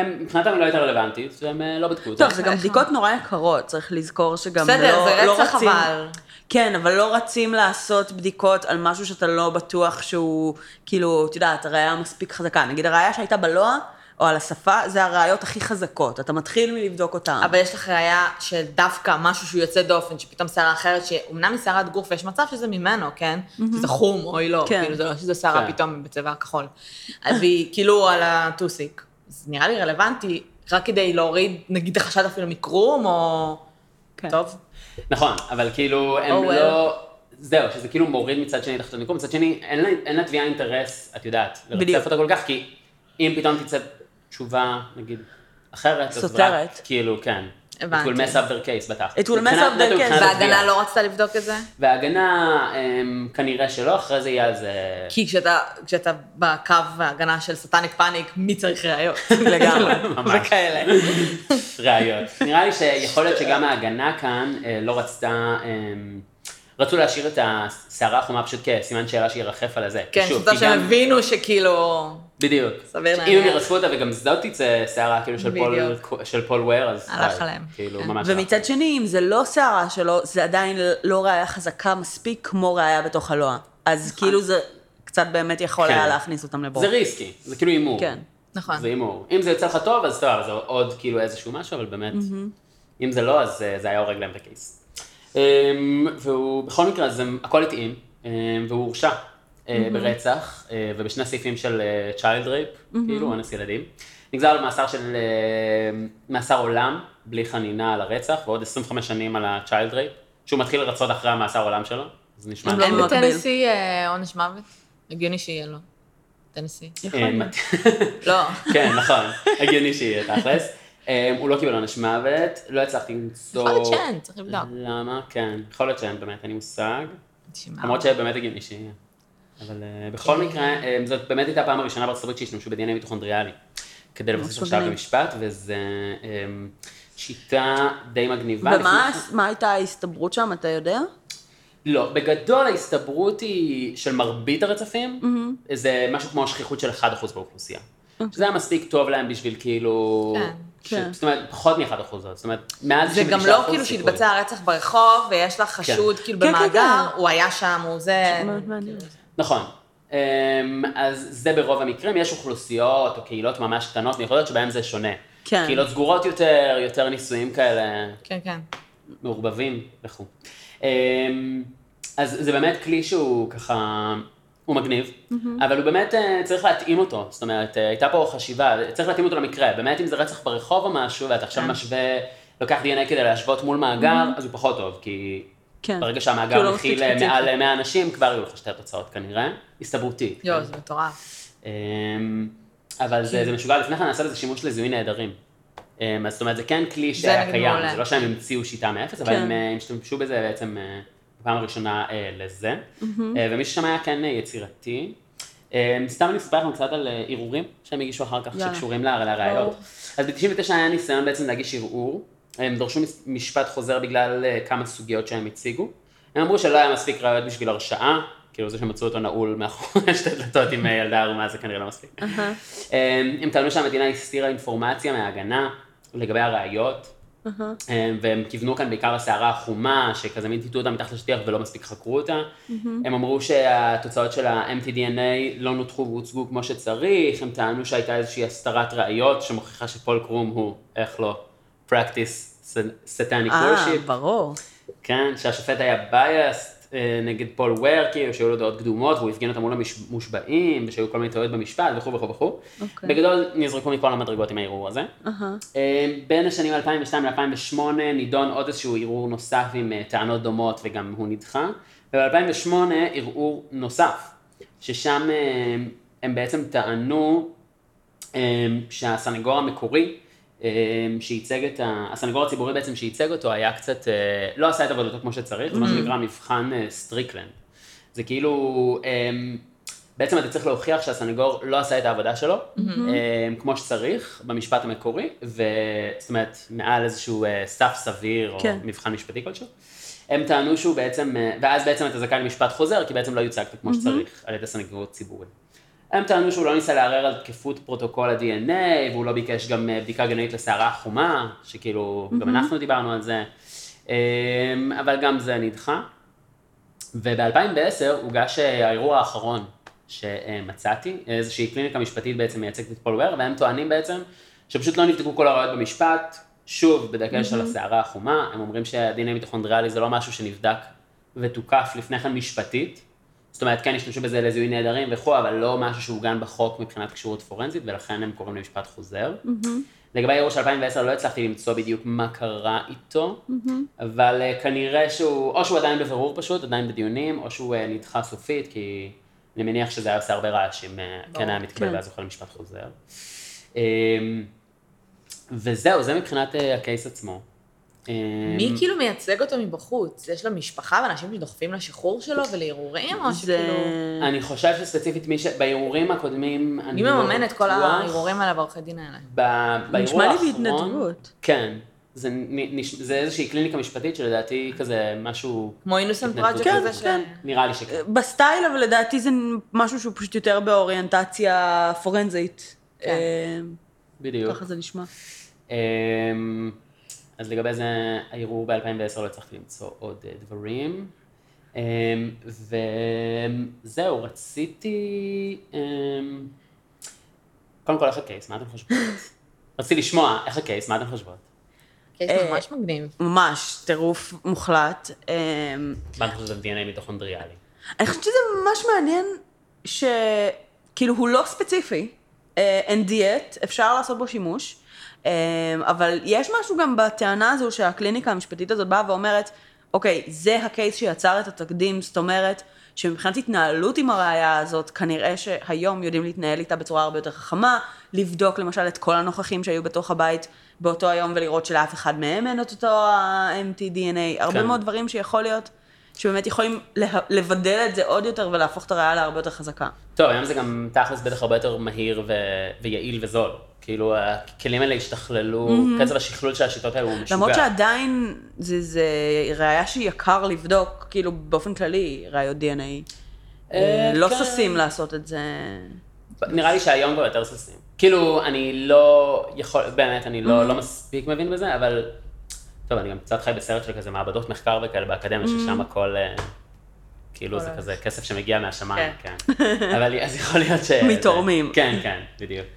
מבחינתם לא הייתה רלוונטית, והם אה, לא בדקו אותה. טוב, זה גם בדיקות נורא יקרות, צריך לזכור שגם לא, בסדר, זה לא רצח רצים... אבל. כן, אבל לא רצים לעשות בדיקות על משהו שאתה לא בטוח שהוא, כאילו, את יודעת, הראייה מספיק חזקה. נגיד, הראייה שהייתה בלוע, או על השפה, זה הראיות הכי חזקות. אתה מתחיל מלבדוק אותן. אבל יש לך ראייה של דווקא משהו שהוא יוצא דופן, שפתאום שערה אחרת, שאומנם היא שערת גוף, ויש מצב שזה ממנו, כן? שזה חום או היא לא, כן. כאילו זה לא שזה שערה כן. פתאום בצבע הכחול. והיא [laughs] כאילו על הטוסיק. אז נראה לי רלוונטי, רק כדי להוריד, נגיד, החשד אפילו מקרום, או... כן. טוב. נכון, אבל כאילו, הם Oh well. לא... זהו, שזה כאילו מוריד מצד שני תחת המיקום, מצד שני, אין לתביעה אינטרס, את יודעת. לרצף אותה כל כך, כי אם פתאום תצא תשובה, נגיד, אחרת, סותרת. רק, כאילו, כן. הבנתי. It will mess up their case, בטח. It will mess up their case. וההגנה. לא רצתה לבדוק את זה? וההגנה, הם, כנראה שלא, אחרי זה יהיה על זה... כי כשאתה, כשאתה בקו ההגנה של satanic panic, מי צריך ראיות? [laughs] לגמרי. [laughs] ממש. וכאלה. [laughs] ראיות. נראה לי שיכול להיות שגם ההגנה כאן אה, לא רצתה, אה, רצו להשאיר את השערה החומה פשוט כסימן שאלה שירחף על הזה. כן, שאתה שהם הבינו שכאילו... בדיוק. סביר אם להניח. הם ירצפו אותה וגם זאת תצא שערה כאילו של פול. של פול וויר, אז הלך. עליהם. כאילו, כן. ממש. הלך. ומצד שני, אם זה לא שערה שלו, זה עדיין לא ראייה חזקה מספיק כמו ראייה בתוך הלוע. אז כאילו זה קצת באמת יכול כן. היה להכניס אותם לבור. זה risky, זה כאילו הימור. כן. נכון. זה הימור. אם זה יוצא לך טוב, אז טוב, זה עוד כאילו איזשהו משהו, אבל באמת, אם זה לא, אז אה, זה היה הורג להם את ה case. אמ, והוא, בכל מקרה, זה הכל התאים, אמ, והוא הורשע ברצח, אה, ובשני סעיפים של child rape, כאילו, אונס ילדים. נגזר על מאסר של, אה, מאסר עולם, בלי חנינה על הרצח, ועוד 25 שנים על ה child rape, שהוא מתחיל לרצות אחרי המאסר עולם שלו, זה נשמע... לא אין. בטנסי אה, עונש מוות? הגיוני שיהיה לו. טנסי. אה, [laughs] לא. כן, נכון, הגיוני שיהיה תכלס. הוא לא קיבל עונש מוות, לא הצלחתי למצוא... יכול להיות שאין, צריך לבדוק. למה? כן, יכול להיות שאין, באמת, אין לי מושג. תשמע. למרות שבאמת הגיוני שיהיה. אבל אה, בכל מקרה, אה, זאת באמת הייתה הפעם הראשונה בארצות הברית שהשתמשו ב-DNA מיטוכונדריאלי. כדי לבסס הרשעה מגניב. במשפט, וזו אמ, שיטה די מגניבה. ומה הייתה ההסתברות שם, אתה יודע? לא, בגדול ההסתברות היא של מרבית הרצפים, זה משהו כמו שכיחות של 1% באוכלוסייה. שזה היה מספיק טוב להם בשביל כאילו... כן. ש- כן. זאת אומרת, פחות מ-1%, זאת אומרת, מעל 99% זה גם לא כאילו. שהתבצע רצח ברחוב, ויש לך חשוד כאילו כן, כן, במאגר, כן. הוא היה שם, הוא זה... מאוד מעניין. נכון. אמ, אז זה ברוב המקרים, יש אוכלוסיות או קהילות ממש קטנות, יכול להיות שבהן זה שונה. כן. קהילות סגורות יותר, יותר נישואים כאלה כן, כן. מעורבבים וכו'. אמ, אז זה באמת כלי שהוא ככה, הוא מגניב, אבל הוא באמת אה, צריך להתאים אותו, זאת אומרת, אה, הייתה פה חשיבה, צריך להתאים אותו למקרה, באמת אם זה רצח ברחוב או משהו, ואתה עכשיו כן. משווה, לוקח DNA כדי להשוות מול מאגר, אז הוא פחות טוב, כי כן. ברגע שהמאגר לא מכיל אה, ספציפי. מעל 100 אנשים, כבר יהיו לך שתי תוצאות כנראה, הסתברותית. יואו, כן? זה מטורף. אמ, אבל זה, זה משוגע, לפני כן נעשה לזה שימוש לזיהוי נעדרים. אמ, אז זאת אומרת, זה כן כלי שהיה קיים. זה לא שהם המציאו שיטה מאפס, אבל כן. הם אה, השתמשו בזה בעצם אה, בפעם הראשונה אה, לזה. אה, ומי ששם היה כן אה, יצירתי. אמ, סתם אני אספר לכם קצת על אה, ערעורים שהם הגישו אחר כך. שקשורים לראיות. אז ב-99 היה ניסיון בעצם להגיש ערעור. הם דרשו משפט חוזר בגלל אה, כמה סוגיות שהם הציגו. הם אמרו שלא היה מספיק ראיות בשביל הרשעה, כאילו זה שמצאו אותו נעול מאחורי [laughs] שתי דלתות עם אה, ילדה ערומה זה כנראה לא מספיק. הם הם טענו שהמדינה הסתירה אינפורמציה מההגנה לגבי הראיות, הם- והם כיוונו כאן בעיקר לסערה החומה, שכזה מין טיטו אותה מתחת לשטיח ולא מספיק חקרו אותה. הם אמרו שהתוצאות של ה-MTDNA לא נותחו והוצגו כמו שצריך, הם טענו שהייתה איזושהי הסתרת ראיות שמוכיחה שפול קרום הוא, איך לא, practice satanic אה, worship. ברור. כן, שהשופט היה biased אה, נגד פול כאילו שהיו לו דעות קדומות, והוא הפגין אותם מול המושבעים, ושהיו כל מיני טעויות במשפט וכו' וכו' וכו'. אוקיי. בגדול נזרקו מכל המדרגות עם הערעור הזה. אה, בין השנים 2002 ל-2008 נידון עוד איזשהו ערעור נוסף עם אה, טענות דומות וגם הוא נדחה. וב-2008 ערעור נוסף, ששם אה, הם בעצם טענו אה, שהסנגור המקורי אה, שייצג את ה... הסנגור הציבורי בעצם שייצג אותו היה קצת, אה, לא עשה את עבודתו כמו שצריך, זה מה שנקרא מבחן אה, סטריקלנד. זה כאילו, אה, בעצם אתה צריך להוכיח שהסנגור לא עשה את העבודה שלו, אה, כמו שצריך, במשפט המקורי, וזאת אומרת, מעל איזשהו אה, סף סביר, או כן. מבחן משפטי כלשהו. הם טענו שהוא בעצם, ואז בעצם אתה זכאי למשפט חוזר, כי בעצם לא יוצגת כמו שצריך על ידי סנגור ציבורי. הם טענו שהוא לא ניסה לערער על תקפות פרוטוקול ה-DNA, והוא לא ביקש גם אה, בדיקה גנטית לשערה החומה, שכאילו, גם אנחנו דיברנו על זה, אה, אבל גם זה נדחה. וב-2010 הוגש אה, הערעור האחרון שמצאתי, איזושהי קליניקה משפטית בעצם מייצגת את פול וויר, והם טוענים בעצם שפשוט לא נבדקו כל הראיות במשפט, שוב, בדגש על השערה החומה, הם אומרים שה-DNA המיטוכונדריאלי זה לא משהו שנבדק ותוקף לפני כן משפטית, זאת אומרת, כן השתמשו בזה לזיהוי נעדרים וכו', אבל לא משהו שעוגן בחוק מבחינת כשירות פורנזית, ולכן הם קוראים למשפט חוזר. לגבי הערעור של 2010 לא הצלחתי למצוא בדיוק מה קרה איתו, אבל אה, כנראה שהוא, או שהוא עדיין בבירור פשוט, עדיין בדיונים, או שהוא אה, נדחה סופית, כי אני מניח שזה היה עושה הרבה רעש אם אה, כן היה מתקבל כן. ואז יכול למשפט חוזר. אמ, וזהו, זה מבחינת אה, הקייס עצמו. אמ, מי כאילו מייצג אותו מבחוץ? יש לו משפחה ואנשים שדוחפים לשחרור שלו ולערעורים, או. שכאילו... אני חושב שספציפית מי ש... בערעורים הקודמים, אני מי לא מממן את כל בטוח. הערעורים האלה בעורכי דין האלה? בערעור נשמע לי האחרון... בהתנדבות. כן. זה, נ- נש- זה איזושהי קליניקה משפטית שלדעתי כזה משהו, כמו Innocence. Project כן, כזה ש... כן. נראה לי שכן. בסטייל, אבל לדעתי זה משהו שהוא פשוט יותר באוריינטציה פורנזית. כן. אה, בדיוק. ככה זה נשמע. אמ, אז לגבי זה, הערעור ב-2010 לא הצלחתי למצוא עוד אה, דברים. אמ, וזהו, רציתי... אמ, קודם כל, איך הקייס? מה אתם חושבות? [laughs] רציתי לשמוע איך הקייס, מה אתם חושבות? קייס אה, ממש מגניב. ממש, טירוף מוחלט. אה, מה אתה חושב שזה DNA מיטוכונדריאלי? אני חושבת שזה ממש מעניין שכאילו הוא לא ספציפי, אה, אין דיאט, אפשר לעשות בו שימוש, אה, אבל יש משהו גם בטענה הזו שהקליניקה המשפטית הזאת באה ואומרת, אוקיי, זה הקייס שיצר את התקדים, זאת אומרת שמבחינת התנהלות עם הראייה הזאת, כנראה שהיום יודעים להתנהל איתה בצורה הרבה יותר חכמה, לבדוק למשל את כל הנוכחים שהיו בתוך הבית באותו היום ולראות שלאף אחד מהם אין את אותו ה-MT-DNA, הרבה כן. מאוד דברים שיכול להיות. שבאמת יכולים לה- לבדל את זה עוד יותר ולהפוך את הראייה להרבה יותר חזקה. טוב, היום זה גם תכלס בטח הרבה יותר מהיר ו... ויעיל וזול. כאילו, הכלים האלה השתכללו, קצב השכלול של השיטות האלה הוא משוגע. למרות שעדיין זה, זה ראייה שהיא יקר לבדוק, כאילו באופן כללי, ראיות DNA. אה, לא כן. ששים לעשות את זה. נראה לי שהיום כבר יותר סוסים. כאילו, אני לא יכול, באמת, אני לא, לא מספיק מבין בזה, אבל... טוב, אני גם קצת חי בסרט של כזה מעבדות מחקר וכאלה באקדמיה, ששם הכל... אה, כאילו זה. כזה כסף שמגיע מהשמיים, כן. אבל אז יכול להיות ש... מתורמים. כן, כן, בדיוק.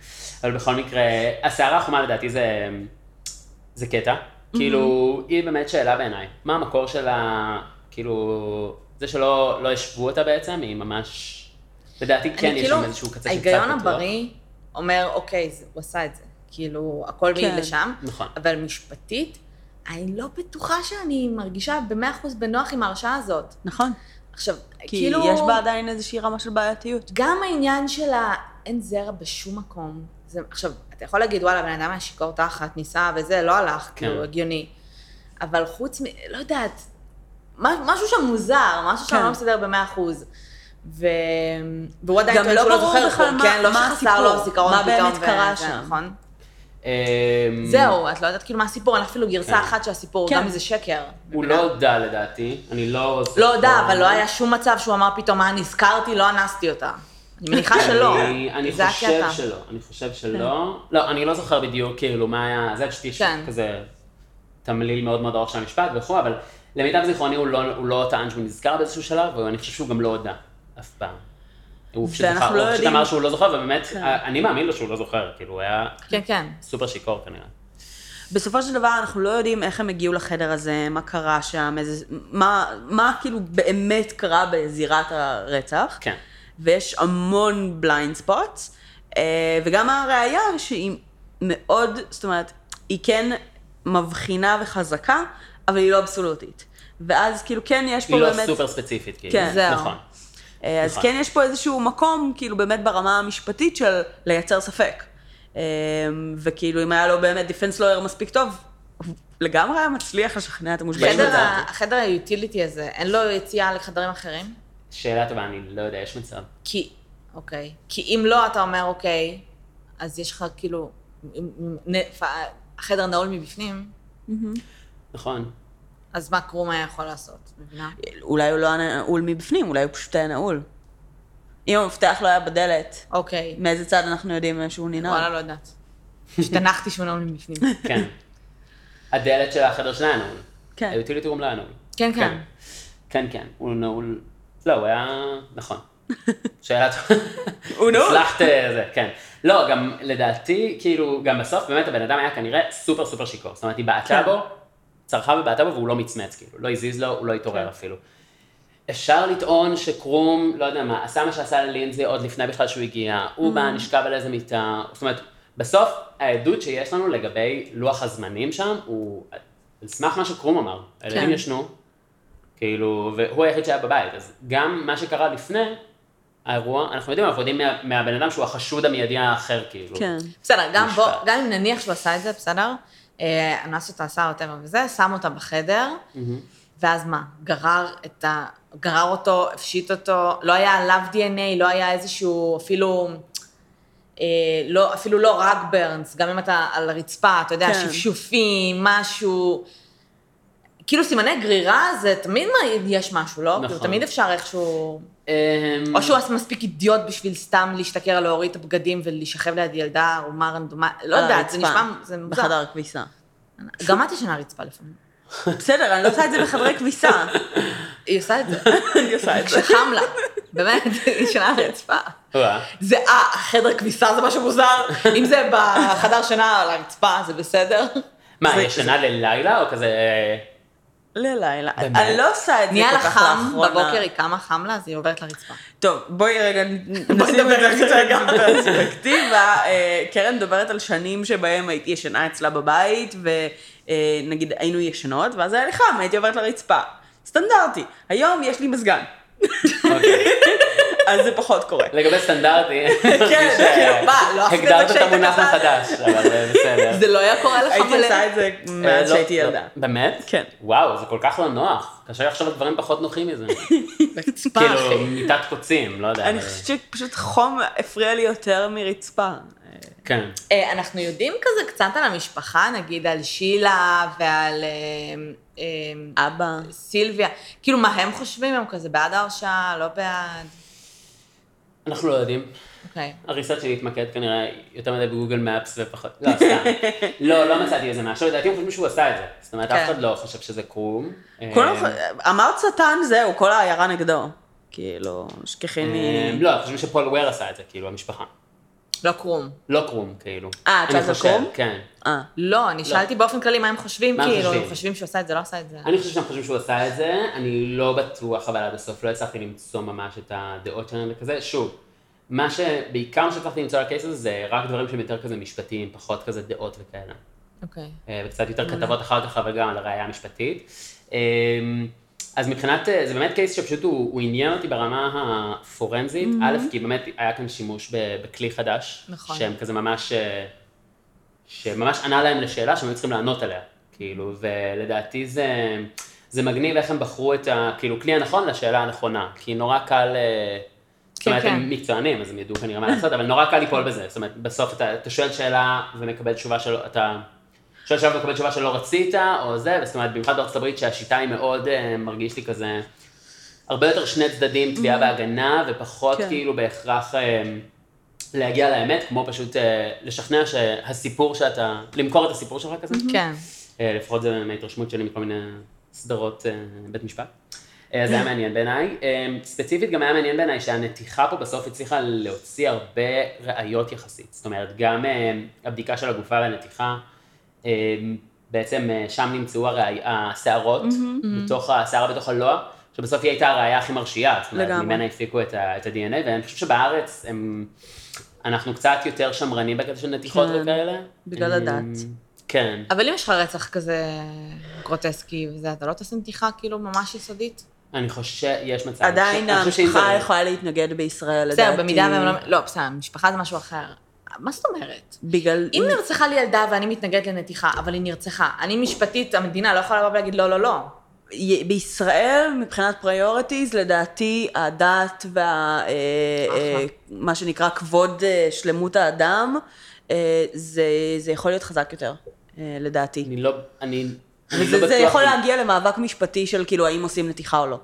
אבל בכל מקרה, הסערה החומה לדעתי זה, זה קטע. כאילו, היא באמת שאלה בעיניי. מה המקור שלה, כאילו, זה שלא לא השוו אותה בעצם, היא ממש... לדעתי כן, יש כאילו, שם איזשהו קצה של קצת ההיגיון פתוח. הבריא אומר, אוקיי, הוא עשה את זה. כאילו, הכל כן. מעיד לשם. נכון. אבל משפטית, אני לא בטוחה שאני מרגישה במאה אחוז בנוח עם ההרשעה הזאת. נכון. עכשיו, כי כאילו... יש בה עדיין איזושהי רמה של בעייתיות. גם העניין של האין זרע בשום מקום. זה, עכשיו, אתה יכול להגיד, וואלה, בן אדם היה שיכור תחת, ניסה וזה, לא הלך, כן. כאילו, הגיוני. אבל חוץ מ... לא יודעת, מה- משהו שם מוזר, משהו שם כן. לא מסתדר במאה אחוז. ו... והוא עדיין טוען לא שהוא לא זוכר מה- כן, לא מה שחסר לו מה. באמת קרה שם. נכון? אמ, זהו, את לא יודעת כאילו מה הסיפור, אין אפילו גרסה כן. אחת של הסיפור, כן. גם אם זה שקר. הוא? לא הודה לדעתי, אני לא... לא יודע, אבל לא היה שום מצב שהוא אמר פתאום, מה, נזכרתי, לא אנסתי אותה. אני מניחה שלא. אני, חושב. שלא, אני חושב שלא. לא, אני לא זוכר בדיוק כאילו מה היה, זה פשוט יש כן. כזה תמליל מאוד מאוד ארוך של המשפט וכו', אבל למיטב זיכרוני הוא לא, הוא לא טען שהוא נזכר באיזשהו שלב, ואני חושב שהוא גם לא הודה, אף פעם. הוא פשוט, ואנחנו זכר, לא הוא פשוט אמר שהוא לא זוכר, ובאמת, כן. אני מאמין לו שהוא לא זוכר, כאילו הוא היה כן, כן. סופר שיכור כנראה. בסופו של דבר אנחנו לא יודעים איך הם הגיעו לחדר הזה, מה קרה שם, איזה, מה, מה כאילו באמת קרה בזירת הרצח. כן. ויש המון blind spots, וגם הראיה שהיא מאוד, זאת אומרת, היא כן מבחינה וחזקה, אבל היא לא אבסולוטית. ואז כאילו כן יש פה היא לא באמת... סופר ספציפית, כאילו. כן. זהו. נכון. אה, אז נכון. כן יש פה איזשהו מקום, כאילו באמת ברמה המשפטית של לייצר ספק. אה, וכאילו אם היה לו באמת דיפנס לויר מספיק טוב, לגמרי היה מצליח לשכנע את המושבעים. החדר היוטיליטי הזה, אין לו יציאה לחדרים אחרים? שאלה טובה, אני לא יודע, יש מצב. כי, אוקיי. כי אם לא, אתה אומר, אוקיי, אז יש לך כאילו, החדר נעול מבפנים, נכון. אז מה קרום היה יכול לעשות, מבינה? אולי הוא לא היה נעול מבפנים, אולי הוא פשוט היה נעול. אם המפתח לא היה בדלת, אוקיי. מאיזה צד אנחנו יודעים שהוא ננעל? וואלה, לא יודעת. השתנחתי שהוא נעול מבפנים. [laughs] כן. הדלת של החדר שלה היה נעול. כן. היוטיליטי רום לא היה נעול. כן, כן. כן, כן, הוא נעול. לא, הוא היה... נכון. [laughs] שאלה טובה. הוא נעול. הצלחת אה, זה, כן. לא, גם לדעתי, כאילו, גם בסוף באמת הבן אדם היה כנראה סופר סופר שיכור. זאת אומרת, היא בעטה כן. בו, צרחה ובעטה בו והוא לא מצמץ, כאילו. לא הזיז לו, הוא לא התעורר כן. אפילו. אפשר לטעון שקרום, לא יודע מה, עשה מה שעשה ללינזי עוד לפני בכלל שהוא הגיע, הוא Mm. בא, נשכב על איזה מיטה, זאת אומרת, בסוף העדות שיש לנו לגבי לוח הזמנים שם, הוא על סמך מה שקרום אמר, הילדים כן. ישנו, כאילו, והוא היחיד שהיה בבית, אז גם מה שקרה לפני האירוע, אנחנו יודעים, אנחנו יודעים מה, מהבן אדם שהוא החשוד המיידי האחר, כאילו. כן. בסדר, גם בוא. גם אם נניח שהוא עשה את זה, בסדר? אה, אנס אותה, עשה אותה וזה, שם אותה בחדר, ואז מה? גרר את ה... גרר אותו, הפשיט אותו, לא היה עליו DNA, לא היה איזשהו, אפילו, אה, לא, אפילו לא רק ברנס, גם אם אתה על הרצפה, אתה יודע, כן. שפשופים, משהו, כאילו סימני גרירה זה תמיד מה- יש משהו, לא? נכון. כאילו, תמיד אפשר איכשהו... אמ, או שהוא מספיק אידיוט בשביל סתם להשתכר, להוריד את הבגדים ולהישכב ליד ילדה, או מה רנדומה, לא על יודעת, זה נשמע, זה מוזר. בחדר הכביסה. גם את ישנה על הרצפה לפעמים. [laughs] בסדר, אני לא עושה את זה בחדרי כביסה. [laughs] היא עושה את זה, [laughs] אני עושה את זה. כשחם לה, באמת, היא ישנה על הרצפה. וואה. זה, אה, חדר כביסה זה משהו מוזר, אם זה בחדר שינה על הרצפה זה בסדר. מה, ישנה ללילה או כזה... ללילה. באמת? אני לא עושה את זה נהיה כל לה כך חם, לאחרונה. בבוקר היא קמה חם לה, אז היא עוברת לרצפה. טוב, בואי רגע נשים את זה קצת גם [laughs] בפרספקטיבה. אה, קרן מדברת על שנים שבהם הייתי ישנה אצלה בבית, ונגיד היינו ישנות, ואז היה לי חם, הייתי עוברת לרצפה. סטנדרטי. היום יש לי מזגן. אז זה פחות קורה. לגבי סטנדרטי, כן, כאילו, מה, לא עשית את זה הגדרת את המונח? מחדש, אבל אה, בסדר. זה לא היה קורה לך הייתי מלא? עושה את זה אה, מאז לא, שהייתי לא, ילדה. באמת? כן. וואו, זה כל כך לא נוח. קשה לי לחשוב על דברים פחות נוחים מזה. [laughs] רצפה, כאילו, אחי. מיטת קוצים, לא יודע. אני חושבת שפשוט חום הפריע לי יותר מרצפה. כן. אה, אנחנו יודעים כזה קצת על המשפחה, נגיד על שילה ועל אה, אה, אבא. סילביה. כאילו, מה הם חושבים? הם כזה בעד ההרשעה, לא בעד? אנחנו לא יודעים. אוקיי. הריסט שלי התמקד כנראה יותר מדי בגוגל מפס ופחות, לא, סתם. [laughs] לא, לא מצאתי איזה משהו, לדעתי הם חושבים שהוא עשה את זה. זאת אומרת, אף כן. אחד לא חושב שזה קרום. אמרת שטן, זהו, כל העיירה נגדו. כאילו, שכחי מ... לא, חושבים שפול וויר עשה את זה, כאילו, המשפחה. לא קרום. לא קרום, כאילו. אה, את שאלת חושב, קרום? כן. אה. לא, אני שאלתי באופן כללי מה הם חושבים, כאילו, חושבים? הם חושבים שהוא עשה את זה, לא עשה את זה. אני חושב שהם חושבים שהוא עשה את זה, אני לא בטוח, אבל עד הסוף לא הצלחתי למצוא ממש את הדעות שלהם וכזה. שוב, מה שבעיקר שהצלחתי למצוא על הקייס הזה, זה רק דברים שהם יותר כזה משפטיים, פחות כזה דעות וכאלה. אוקיי. אה, וקצת יותר כתבות אחר כך, אבל גם על הראייה המשפטית. אז מבחינת, אה, זה באמת קייס שפשוט הוא, הוא עניין אותי ברמה הפורנזית, א', כי באמת היה כאן שימוש בכלי חדש, נכון. שהם כזה ממש, אה, שממש ענה להם לשאלה שהם היו צריכים לענות עליה, כאילו, ולדעתי זה, זה מגניב איך הם בחרו את ה, כאילו, כלי הנכון לשאלה הנכונה, כי נורא קל, אה, זאת כן, אומרת, כן. הם מקצוענים, אז הם ידעו כנראה מה לעשות, אבל נורא קל ליפול בזה, זאת אומרת, בסוף אתה, אתה שואל שאלה ומקבל תשובה שלא, אתה שואל שאלה ומקבל תשובה שלא רצית, או זה, זאת אומרת, במיוחד בארצות הברית שהשיטה היא מאוד, אה, מרגיש לי כזה, הרבה יותר שני צדדים, תביעה והגנה, ופחות כן. כאילו בהכרח אה, להגיע לאמת, כמו פשוט אה, לשכנע שהסיפור שאתה, למכור את הסיפור שלך כזה. כן. אה, לפחות זה מההתרשמות שלי מכל מיני סדרות בית משפט. אז זה היה מעניין בעיניי. ספציפית גם היה מעניין בעיניי שהנתיחה פה בסוף הצליחה להוציא הרבה ראיות יחסית. זאת אומרת, גם הבדיקה של הגופה והנתיחה, בעצם אה, שם נמצאו הראי- השערות, בתוך, השערה בתוך הלוע, שבסוף היא הייתה הראייה הכי מרשיעה. זאת אומרת. ממנה הפיקו את ה- את ה-DNA, ואני חושב שבארץ הם... אנחנו קצת יותר שמרנים בקטע של נתיחות כן, וכאלה. בגלל אה, הדת. כן. אבל אם יש לך רצח כזה גרוטסקי וזה, אתה לא תעשה נתיחה כאילו ממש יסודית? אני חושב, יש מצב. עדיין המשפחה יכולה להתנגד בישראל, לדעתי. בסדר, במידה והם לא... לא, בסדר, משפחה זה משהו אחר. מה זאת אומרת? בגלל... אם נרצחה לי ילדה ואני מתנגדת לנתיחה, אבל היא נרצחה, אני משפטית, המדינה לא יכולה לבוא ולהגיד לא, לא, לא. בישראל, מבחינת priorities, לדעתי הדת וה... אה, אה, אחלה. מה שנקרא כבוד אה, שלמות האדם, זה, זה יכול להיות חזק יותר, לדעתי. אני לא, אני, אני לא בטוח, זה יכול להגיע למאבק משפטי של כאילו האם עושים נתיחה או לא.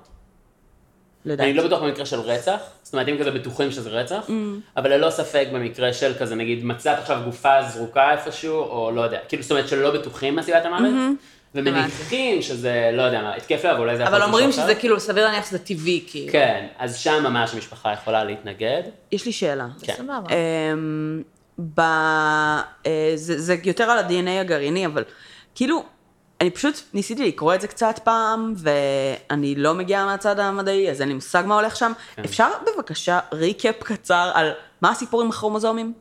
לדעתי. אני לא בטוח במקרה של רצח, זאת אומרת, אם כזה בטוחים שזה רצח, Mm. אבל ללא ספק במקרה של כזה, נגיד, מצאת עכשיו גופה זרוקה איפשהו, או לא יודע, כאילו, זאת אומרת שלא בטוחים מהסיבת המוות, Mm-hmm. ומניחים שזה, לא יודע מה, התקף לב, אולי זה יכול אבל אומרים שזה אחר. כאילו, סביר להניח שזה טבעי, כאילו. כן, אז שם ממש המשפחה יכולה להתנגד. יש לי שאלה. כן. סבבה. אמ, ב... אה, זה, זה יותר על ה-DNA הגרעיני, אבל כאילו, אני פשוט ניסיתי לקרוא את זה קצת פעם, ואני לא מגיעה מהצד המדעי, אז אין לי מושג מה הולך שם. כן. אפשר בבקשה ריקאפ קצר על מה הסיפור עם הכרומוזומים?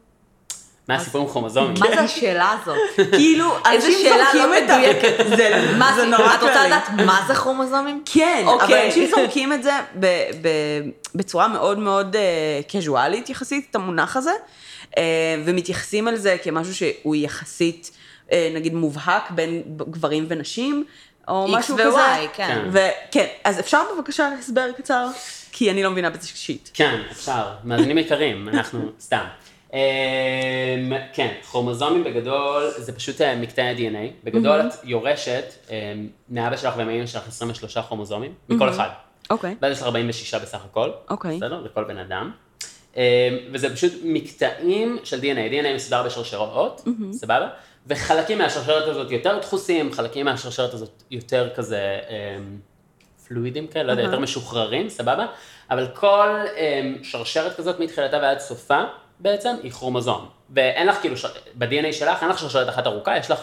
מה הסיפור עם כרומוזומים? מה זה השאלה הזאת? [laughs] כאילו, איזה שאלה לא. מדויקת. זה, [laughs] נורא את רוצה. לדעת מה זה כרומוזומים? כן, אבל אוקיי. אנשים [laughs] זורקים את זה בצורה מאוד מאוד קזואלית יחסית, את המונח הזה, אה, ומתייחסים על זה כמשהו שהוא יחסית, אה, נגיד, מובהק בין גברים ונשים, או X משהו ו-Y, כזה. כן. וכן, אז אפשר בבקשה הסבר קצר? כי אני לא מבינה בזה שיט. כן, אפשר. מאזינים יקרים, אנחנו סתם. אמ, כן, כרומוזומים בגדול זה פשוט אה, מקטעי DNA. בגדול את יורשת אמ, מאבא שלך ומאמא שלך 23 כרומוזומים, מכל אחד. אוקיי. ואז יש לך 46 בסך הכל. אוקיי. בסדר? לכל בן אדם. אמ, וזה פשוט מקטעים של DNA. DNA מסודר בשרשראות, סבבה? וחלקים מהשרשרת הזאת יותר דחוסים, חלקים מהשרשרת הזאת יותר כזה אמ, פלואידים כאלה, לא יודע, יותר משוחררים, סבבה? אבל כל אמ, שרשרת כזאת מתחילתה ועד סופה בעצם היא כרומוזום. ואין לך כאילו, ב-DNA שלך אין לך שרשרת אחת ארוכה, יש לך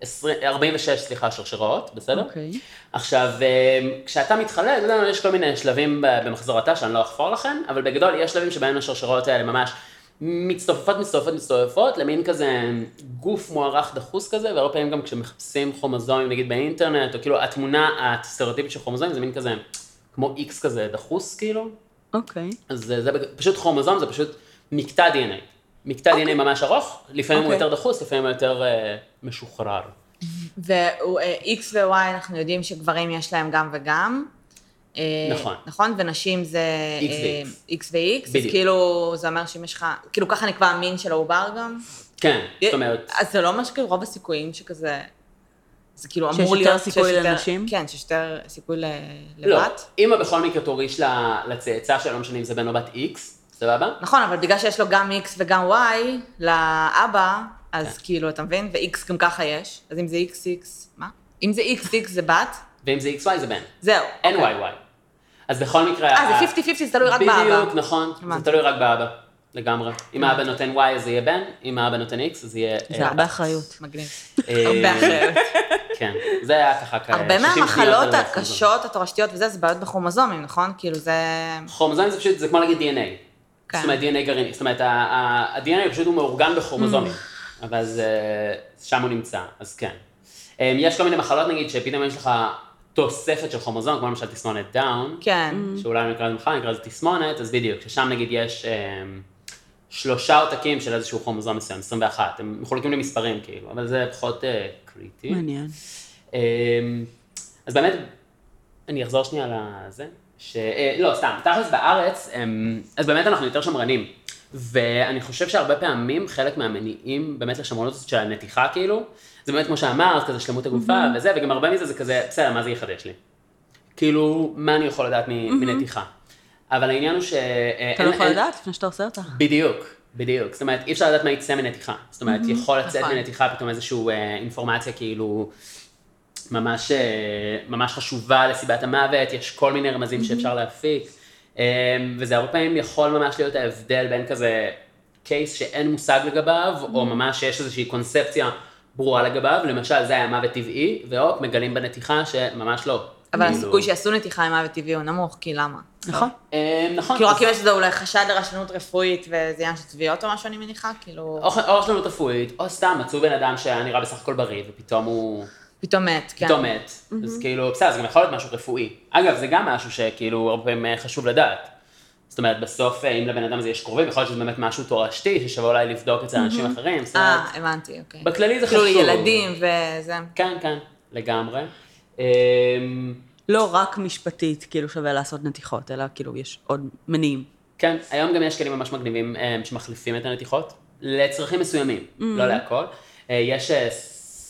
20, 46, סליחה, שרשראות, בסדר? אוקיי. עכשיו, אה, כשאתה מתחלק, יש כל מיני שלבים ב- במחזור התא שאני לא אחפור לכם, אבל בגדול יש שלבים שבהם השרשרות האלה ממש מצטופפות, מצטופפות, מצטופפות, למין כזה גוף מוערך דחוס כזה, והרבה פעמים גם כשמחפשים כרומוזומים, נגיד באינטרנט, או כאילו התמונה הסטריאוטיפית של כרומוזומים זה מין כזה, כמו איקס כזה דחוס כאילו, אוקיי. אז זה, זה פשוט כרומוזום, זה פשוט מקטע DNA. מקטע DNA ממש ארוך, לפעמים הוא אוקיי. יותר דחוס, לפעמים הוא יותר אה, משוחרר. ו-X ו-Y אנחנו יודעים שגברים יש להם גם וגם. אה, נכון. נכון? ונשים זה X אה, ו-X. X ו-X, אז בדיוק. כאילו זה אומר שאם יש לך, כאילו ככה נקבע המין של העובר גם. כן, זאת אומרת, אז זה לא אומר שכאילו רוב הסיכויים שכזה, זה כאילו אמור להיות... סיכוי שיש יותר- לנשים? כן, שיש יותר סיכוי ל- לא, לבת. אמא בכל מקרה תוריש לצאצא שלה, לא משנה אם זה בן או בת X, סבבה? נכון, אבל בגלל שיש לו גם X וגם Y לאבא, אז כן. כאילו, אתה מבין? ו-X גם ככה יש, אז אם זה XX, מה? אם זה XX זה בת, ואם זה XY זה בן. זהו. אין אוקיי. YY. אז בכל מקרה... אה, זה 50-50, זה תלוי רק באבא. בדיוק, נכון. זה. תלוי רק באבא. לגמרי. אם האבא נותן Y אז זה יהיה בן, אם האבא נותן X אז זה יהיה... זה הרבה אחריות. מגניב. אה, הרבה אחרת. כן, זה היה ככה כ- הרבה 60 שניות מהמחלות. הקשות, התורשתיות וזה, זה בעיות בכרומוזומים, נכון? כאילו זה... כרומוזומים זה פשוט, זה כמו להגיד DNA. כן. זאת אומרת, DNA גרעיני. זאת אומרת, ה-DNA פשוט הוא מאורגן בכרומוזומים. אבל זה- שם הוא נמצא, אז כן. אה, יש כל מיני מחלות, נגיד, שפתאום יש לך תוספת של כרומוזום, כמו למשל תסמונת דאון. כן. שאולי אני אקרא לזה מחר, אני אקרא לזה תסמונת, אז בדיוק, ששם נגיד יש אה, שלושה עותקים של איזשהו כרומוזום מסוים, 21, הם מחולקים למספרים כאילו, אבל זה פחות אה, קריטי. מעניין. אה, אז באמת, אני אחזור שנייה לזה, ש... אה, לא, סתם, תכלס בארץ, אה, אז באמת אנחנו יותר שמרנים. ואני חושב שהרבה פעמים חלק מהמניעים באמת לשמרנות הזאת של הנתיחה כאילו, זה באמת כמו שאמרת, כזה שלמות הגופה וזה, וגם הרבה מזה זה כזה, בסדר, מה זה יחדש לי? כאילו, מה אני יכול לדעת מ- מנתיחה? אבל העניין הוא ש... אה, אתה לא יכול לדעת לפני שאתה עושה אותה. בדיוק, בדיוק. זאת אומרת, אי אפשר לדעת מה יצא מנתיחה. זאת אומרת, יכול לצאת נכון. מנתיחה פתאום איזושהי אה, אינפורמציה כאילו ממש, אה, ממש חשובה לסיבת המוות, יש כל מיני רמזים שאפשר להפיק, אה, וזה הרבה פעמים יכול ממש להיות ההבדל בין כזה קייס שאין מושג לגביו, או ממש שיש איזושהי קונספציה ברורה לגביו, למשל זה היה מוות טבעי, והופ, מגלים בנתיחה שממש לא. אבל כאילו- הסיכוי שיעשו נתיחה עם מוות טבעי הוא נמוך, כי למה? נכון? אה, נכון. כאילו רק אם יש לזה אולי חשד לרשלנות רפואית וזה עניין של תביעות או משהו, אני מניחה, כאילו... או או רשלנות רפואית, או סתם מצאו בן אדם שהיה נראה בסך הכל בריא, ופתאום הוא פתאום מת, כן. פתאום מת. אז כאילו, בסדר, זה גם יכול להיות משהו רפואי. אגב, זה גם משהו שכאילו הרבה פעמים חשוב לדעת. זאת אומרת, בסוף, אה, אם לבן אדם הזה יש קרובים, יכול להיות שזה באמת משהו תורשתי, ששווה אולי לבדוק אצל אנשים אחרים. אה, הבנתי, אוקיי. בכללי זה כאילו חשוב. ילדים וזה. כן, כן, לגמרי. אמ, לא רק משפטית, כאילו שווה לעשות נתיחות, אלא כאילו יש עוד מניעים. כן, היום גם יש כלים ממש מגניבים אה, שמחליפים את הנתיחות, לצרכים מסוימים, לא להכל. אה, יש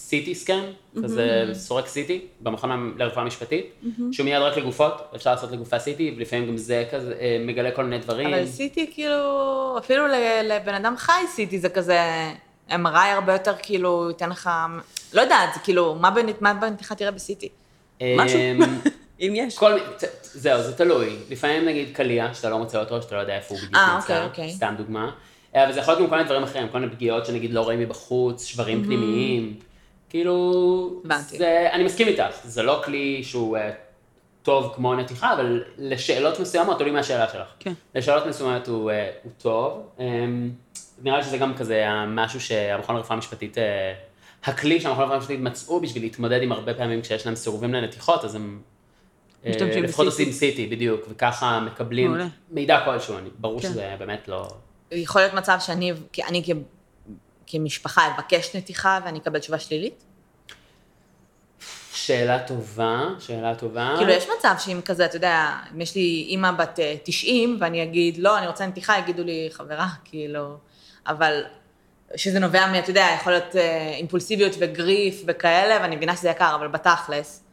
סיטי סקן, כזה סורק סיטי, במכון לרפואה משפטית, שהוא מיד רק לגופות, אפשר לעשות לגופה סיטי, ולפעמים גם זה כזה אה, מגלה כל מיני דברים. אבל סיטי כאילו, אפילו לבן אדם חי סיטי זה כזה, MRI הרבה יותר כאילו, ייתן לך, לא יודעת, זה כאילו, מה בנ- מה בנתיחה תראה בסיטי? משהו. אמ, [laughs] אם יש. כל, זהו, זה תלוי. לפעמים נגיד קליע, שאתה לא מוצא אותו, שאתה לא יודע איפה הוא בדיוק אה, נמצא, אוקיי, אוקיי. סתם דוגמה. אה, אבל זה יכול להיות גם כל מיני דברים אחרים, כל מיני פגיעות שנגיד לא רואים מבחוץ, שברים פנימיים. כאילו. זה, אני מסכים איתך, זה לא כלי שהוא אה, טוב כמו נתיחה, אבל לשאלות מסוימות, תלוי מהשאלה שלך. כן. לשאלות מסוימות הוא, אה, הוא טוב. אמ, נראה לי שזה גם כזה משהו שהמכון לרפואה משפטית, אה, הכלי שהמכון לרפואה משפטית מצאו בשביל להתמודד עם הרבה פעמים כשיש להם סירובים לנתיחות, אז הם משתמשים לפחות. עושים סיטי, בדיוק, וככה מקבלים מעולה. מידע כלשהו, אני- ברור כן. שזה באמת לא... יכול להיות מצב שאני, כי אני כ- כמשפחה אבקש נתיחה ואני אקבל תשובה שלילית? שאלה טובה, שאלה טובה. כאילו, יש מצב שאם כזה, אתה יודע, אם יש לי אימא בת אה, 90, ואני אגיד, לא, אני רוצה נתיחה, יגידו לי, חברה, [laughs] כאילו, אבל שזה נובע מ, אתה יודע, יכול להיות אה, אימפולסיביות וגריף וכאלה, ואני מבינה שזה יקר, אבל בתכלס,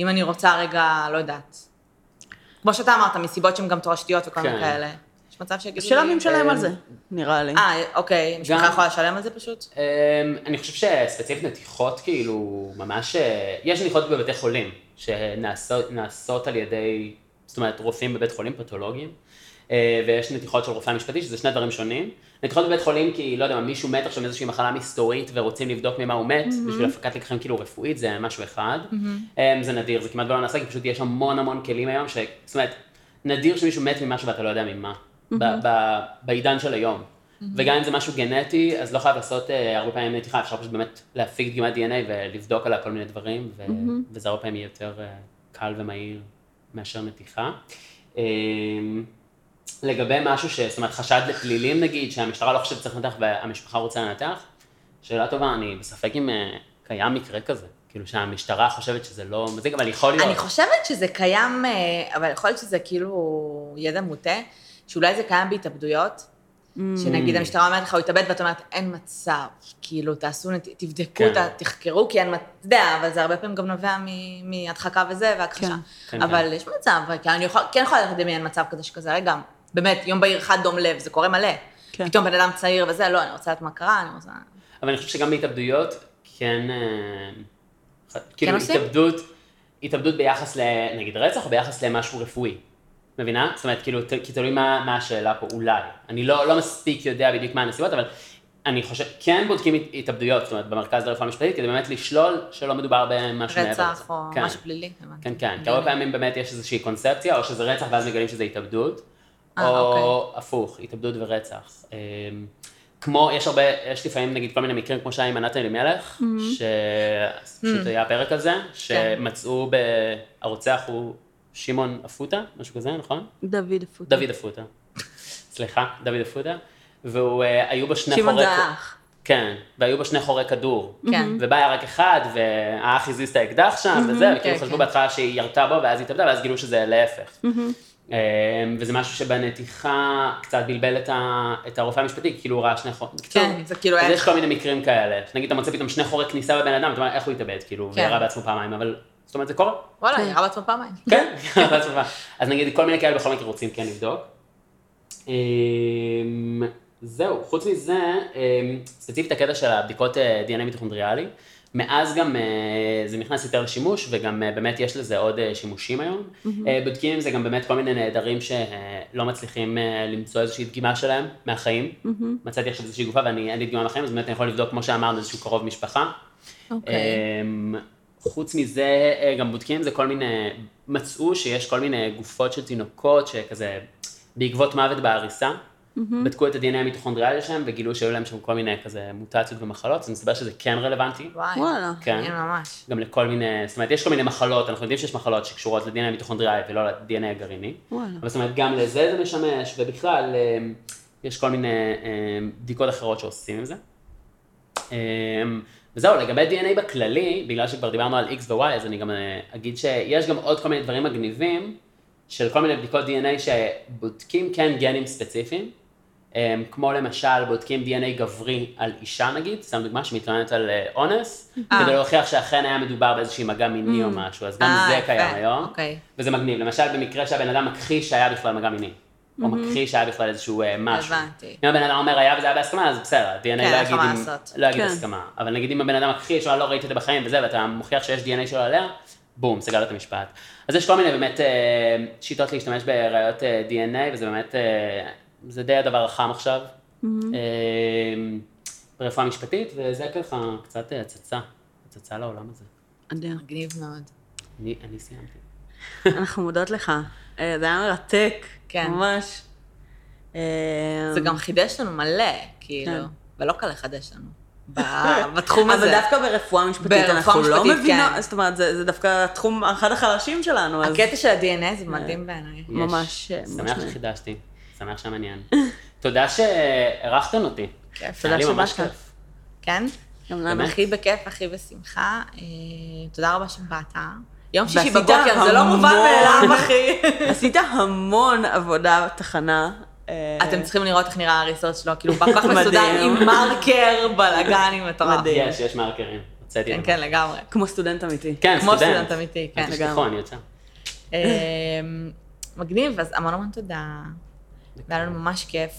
אם אני רוצה רגע, לא יודעת, כמו שאתה אמרת, מסיבות שהן גם תורשתיות וכל מיני כן. כאלה, יש מצב שיגידו לי... השאלה מי משלם על אה, זה, נראה לי. אה, אוקיי, משפחה יכולה לשלם על זה פשוט? אמ, אני חושב שספציפית נתיחות, כאילו, ממש, אה, יש נתיחות בבתי חולים, שנעשות נעשות על ידי, זאת אומרת, רופאים בבית חולים פתולוגיים, אה, ויש נתיחות של רופאה משפטית, שזה שני דברים שונים. נתיחות בבית חולים, כי, לא יודע, מה, מישהו מת עכשיו מאיזושהי מחלה מסתורית ורוצים לבדוק ממה הוא מת, בשביל הפקת לקחים כאילו רפואית, זה משהו אחד. אה, זה נדיר, זה כמעט לא נעשה, כי פשוט יש המון המון כלים היום, ש... זאת אומרת, נדיר שמישהו מת ממשהו ואתה לא יודע ממה, ב- ב- בעידן של היום. וגם אם זה משהו גנטי, אז לא חייב לעשות אה, הרבה פעמים נתיחה, אפשר פשוט באמת להפיק דגימת DNA ולבדוק עליה כל מיני דברים, ו- וזה הרבה פעמים יהיה יותר אה, קל ומהיר מאשר נתיחה. אה, לגבי משהו ש... זאת אומרת, חשד לפלילים נגיד, שהמשטרה לא חושבת שצריך לנתח והמשפחה רוצה לנתח, שאלה טובה, אני בספק אם אה, קיים מקרה כזה. כאילו שהמשטרה חושבת שזה לא מזיק, אבל יכול להיות. אני חושבת שזה קיים, אבל יכול להיות שזה כאילו ידע מוטה, שאולי זה קיים בהתאבדויות, שנגיד המשטרה אומרת לך, הוא התאבד, ואתה אומרת, אין מצב, כאילו, תעשו, תבדקו, כן. ת- תחקרו, כי אין, מצ- אתה יודע, אבל זה הרבה פעמים גם נובע מ- מהדחקה וזה, והכחשה. כן. כן, אבל יש מצב, כי אני יכול- כן יכולה לדמיין מצב כזה שכזה, רגע, באמת, יום בהיר אחד דום לב, זה קורה מלא. כן. פתאום בן אדם צעיר וזה, לא, אני רוצה לדעת מה קרה, אני רוצה... אבל אני חושב שגם בהתאבדויות, כן, אה, כאילו כן עושים? התאבדות, התאבדות ביחס לנגיד רצח או ביחס למשהו רפואי. מבינה? זאת אומרת, כאילו, כי תלוי מה, מה השאלה פה, אולי. אני לא, לא מספיק יודע בדיוק מה הנסיבות, אבל אני חושב, כן בודקים הת- התאבדויות, זאת אומרת, במרכז לרפואה משפטית, כדי באמת לשלול שלא מדובר במשהו מעבר. רצח או כן. משהו פלילי. כן, כן, כי הרבה פעמים באמת יש איזושהי קונספציה, או שזה רצח ואז מגלים שזה התאבדות, אה, או אוקיי. הפוך, התאבדות ורצח. אמ, כמו, יש הרבה, יש לפעמים נגיד כל מיני מקרים, כמו שהיה עם ענת אלימלך, שפשוט היה פרק על זה, שמצאו, ב... הרוצח הוא שמעון אפוטה, משהו כזה, נכון? דוד אפוטה. דוד אפוטה. סליחה, דוד אפוטה. והיו בו שני שמעון חורי... זה האח. כן, והיו בו שני חורי כדור. כן. ובא היה רק אחד, והאח הזיז את האקדח שם, וזה, וכאילו כן, חשבו כן. בהתחלה שהיא ירתה בו, ואז היא התאבדה, ואז גילו שזה להפך. אמ, וזה משהו שבנתיחה קצת בלבל את ה- את הרופא המשפטי, כאילו הוא ראה שני. בקיצור, כן, זה כאילו אז איך- יש כל מיני מקרים כאלה. נגיד אתה מוצא פתאום שני חורי כניסה בבן אדם, אתה אומר, איך הוא התאבד, כאילו, כן. וירה בעצמו פעמיים, אבל, זאת אומרת, זה קורה. וואלה, ירה בעצמו פעמיים. כן, בעצמך. אז נגיד כל מיני כאלה בכל מקרה רוצים כן לבדוק. אמ, זהו, חוץ מזה, אמ, ספציפית הקטע של הבדיקות אה, DNA מיטוכונדריאלי, מאז גם אה, זה נכנס יותר לשימוש, וגם אה, באמת יש לזה עוד אה, שימושים היום. אה, בודקים עם זה גם באמת כל מיני נעדרים שלא מצליחים אה, למצוא איזושהי דגימה שלהם מהחיים. מצאתי עכשיו איזושהי גופה ואני אין לי דגימה מהחיים, אז באמת אני יכול לבדוק, כמו שאמרנו, איזשהו קרוב משפחה. אוקיי. חוץ מזה, אה, גם בודקים זה כל מיני, מצאו שיש כל מיני גופות של תינוקות שכזה, בעקבות מוות בעריסה, בדקו את ה-DNA המיטוכונדריאלי שלהם וגילו שהיו להם שם כל מיני כזה מוטציות ומחלות, אז מסתבר שזה כן רלוונטי. וואי. וואלה. כן. מעניין ממש. גם לכל מיני, זאת אומרת, יש כל מיני מחלות, אנחנו יודעים שיש מחלות שקשורות ל-DNA המיטוכונדריאלי ולא ל-DNA הגרעיני. וואלה. אבל זאת אומרת, גם לזה זה משמש, ובכלל, אה, יש כל מיני אה, בדיקות אחרות שעושים עם זה. וזהו, לגבי DNA בכללי, בגלל שכבר דיברנו על X ו-Y, אז אני גם אה, אגיד שיש גם עוד כל מיני דברים מגניבים, של כל מיני בדיקות DNA שבודקים כן גנים ספציפיים, אה, כמו למשל בודקים DNA גברי על אישה נגיד, סתם דוגמה שמתלוננת על אה, אונס, אה. כדי להוכיח שאכן היה מדובר באיזושהי מגע מיני או משהו, אז גם זה קיים היום, אוקיי. וזה מגניב. למשל במקרה שהבן אדם מכחיש שהיה בכלל מגע מיני, או מכחיש שהיה בכלל איזשהו אה, משהו. הבנתי. אם הבן אדם אומר היה וזה היה בהסכמה, אז בסדר, ה-DNA כן, לא יגיד לעשות. לא יגיד כן. הסכמה. אבל נגיד אם הבן אדם מכחיש, או לא ראיתי את זה בחיים וזה, ואתה מוכיח שיש DNA שלו עליה, בום, סגר את המשפט. אז יש כל מיני באמת אה, שיטות להשתמש בראיות אה, DNA, וזה באמת, אה, זה די הדבר החם עכשיו. אה, ברפואה משפטית, וזה ככה קצת אה, הצצה, הצצה לעולם הזה. אדיר. מגניב מאוד. אני אני סיימתי. אנחנו מודות לך. אה, זה היה מרתק. כן. ממש. אה, זה גם חידש לנו מלא, כאילו, כן. ולא קל לחדש לנו. בתחום הזה. אבל דווקא ברפואה משפטית אנחנו לא מבינות, כן. זאת אומרת, זה זה דווקא התחום, אחד החלשים שלנו, אז הקטע של ה-DNA זה מדהים בעיניי. ממש, אה, שמח. שחידשתי, שמח שמעניין. [laughs] תודה שאירחתן אותי. כיף. תודה היה לי ממש שבאת. כיף. כן? גם לנו. הכי בכיף, הכי בשמחה. אה, תודה רבה שבאת. יום שישי בבוקר, זה לא. מובן מאליו, [laughs] אחי. עשית המון עבודה בתחנה. אה, אתם צריכים לראות איך נראה הריסות שלו, כאילו פח [laughs] מסודר. עם מרקר, בלאגן עם מטורף. מדהים. יש, יש מרקרים. הוצאתי כן. כן, לגמרי. כמו סטודנט אמיתי. כן, כמו סטודנט. סטודנט אמיתי, כן. אני יוצא. אמ, מגניב, אז המון המון תודה. והיה לנו ממש כיף,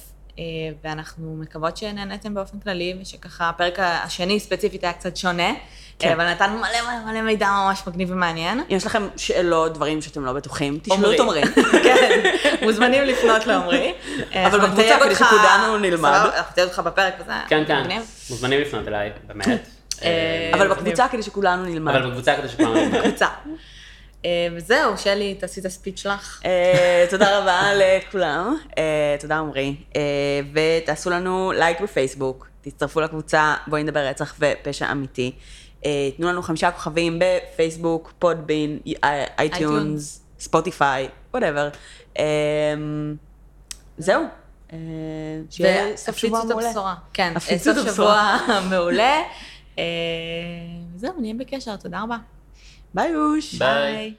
ואנחנו מקוות שנהניתם באופן כללי, ושככה הפרק השני ספציפית היה קצת שונה, כן. אבל נתנו מלא מלא מלא מידע ממש מגניב ומעניין. יש לכם שאלות, דברים שאתם לא בטוחים, תשאלו. את עומרי. [laughs] כן, מוזמנים לפנות לעומרי. אבל אנחנו בקבוצה, כדי אותך- שכולנו נלמד. אנחנו נתייג אותך בפרק וזה. כן, כן, מגניב. מוזמנים לפנות אליי, באמת. אה, אבל. בקבוצה כדי שכולנו נלמד. אבל בקבוצה כדי שכולם נלמד. קבוצה. אה, וזהו, שלי, תעשי את הספיץ' שלך. אה, תודה רבה [laughs] לכולם, אה, תודה עמרי, ותעשו לנו לייק בפייסבוק, תצטרפו לקבוצה בואי נדבר רצח ופשע אמיתי. תנו לנו חמישה כוכבים בפייסבוק, פודבין, iTunes, Spotify, whatever. זהו. שיהיה סוף שבוע מעולה. כן, סוף. שבוע [laughs] מעולה. זהו, נהיה בקשר, תודה רבה. Bye, Ush. Bye. Bye.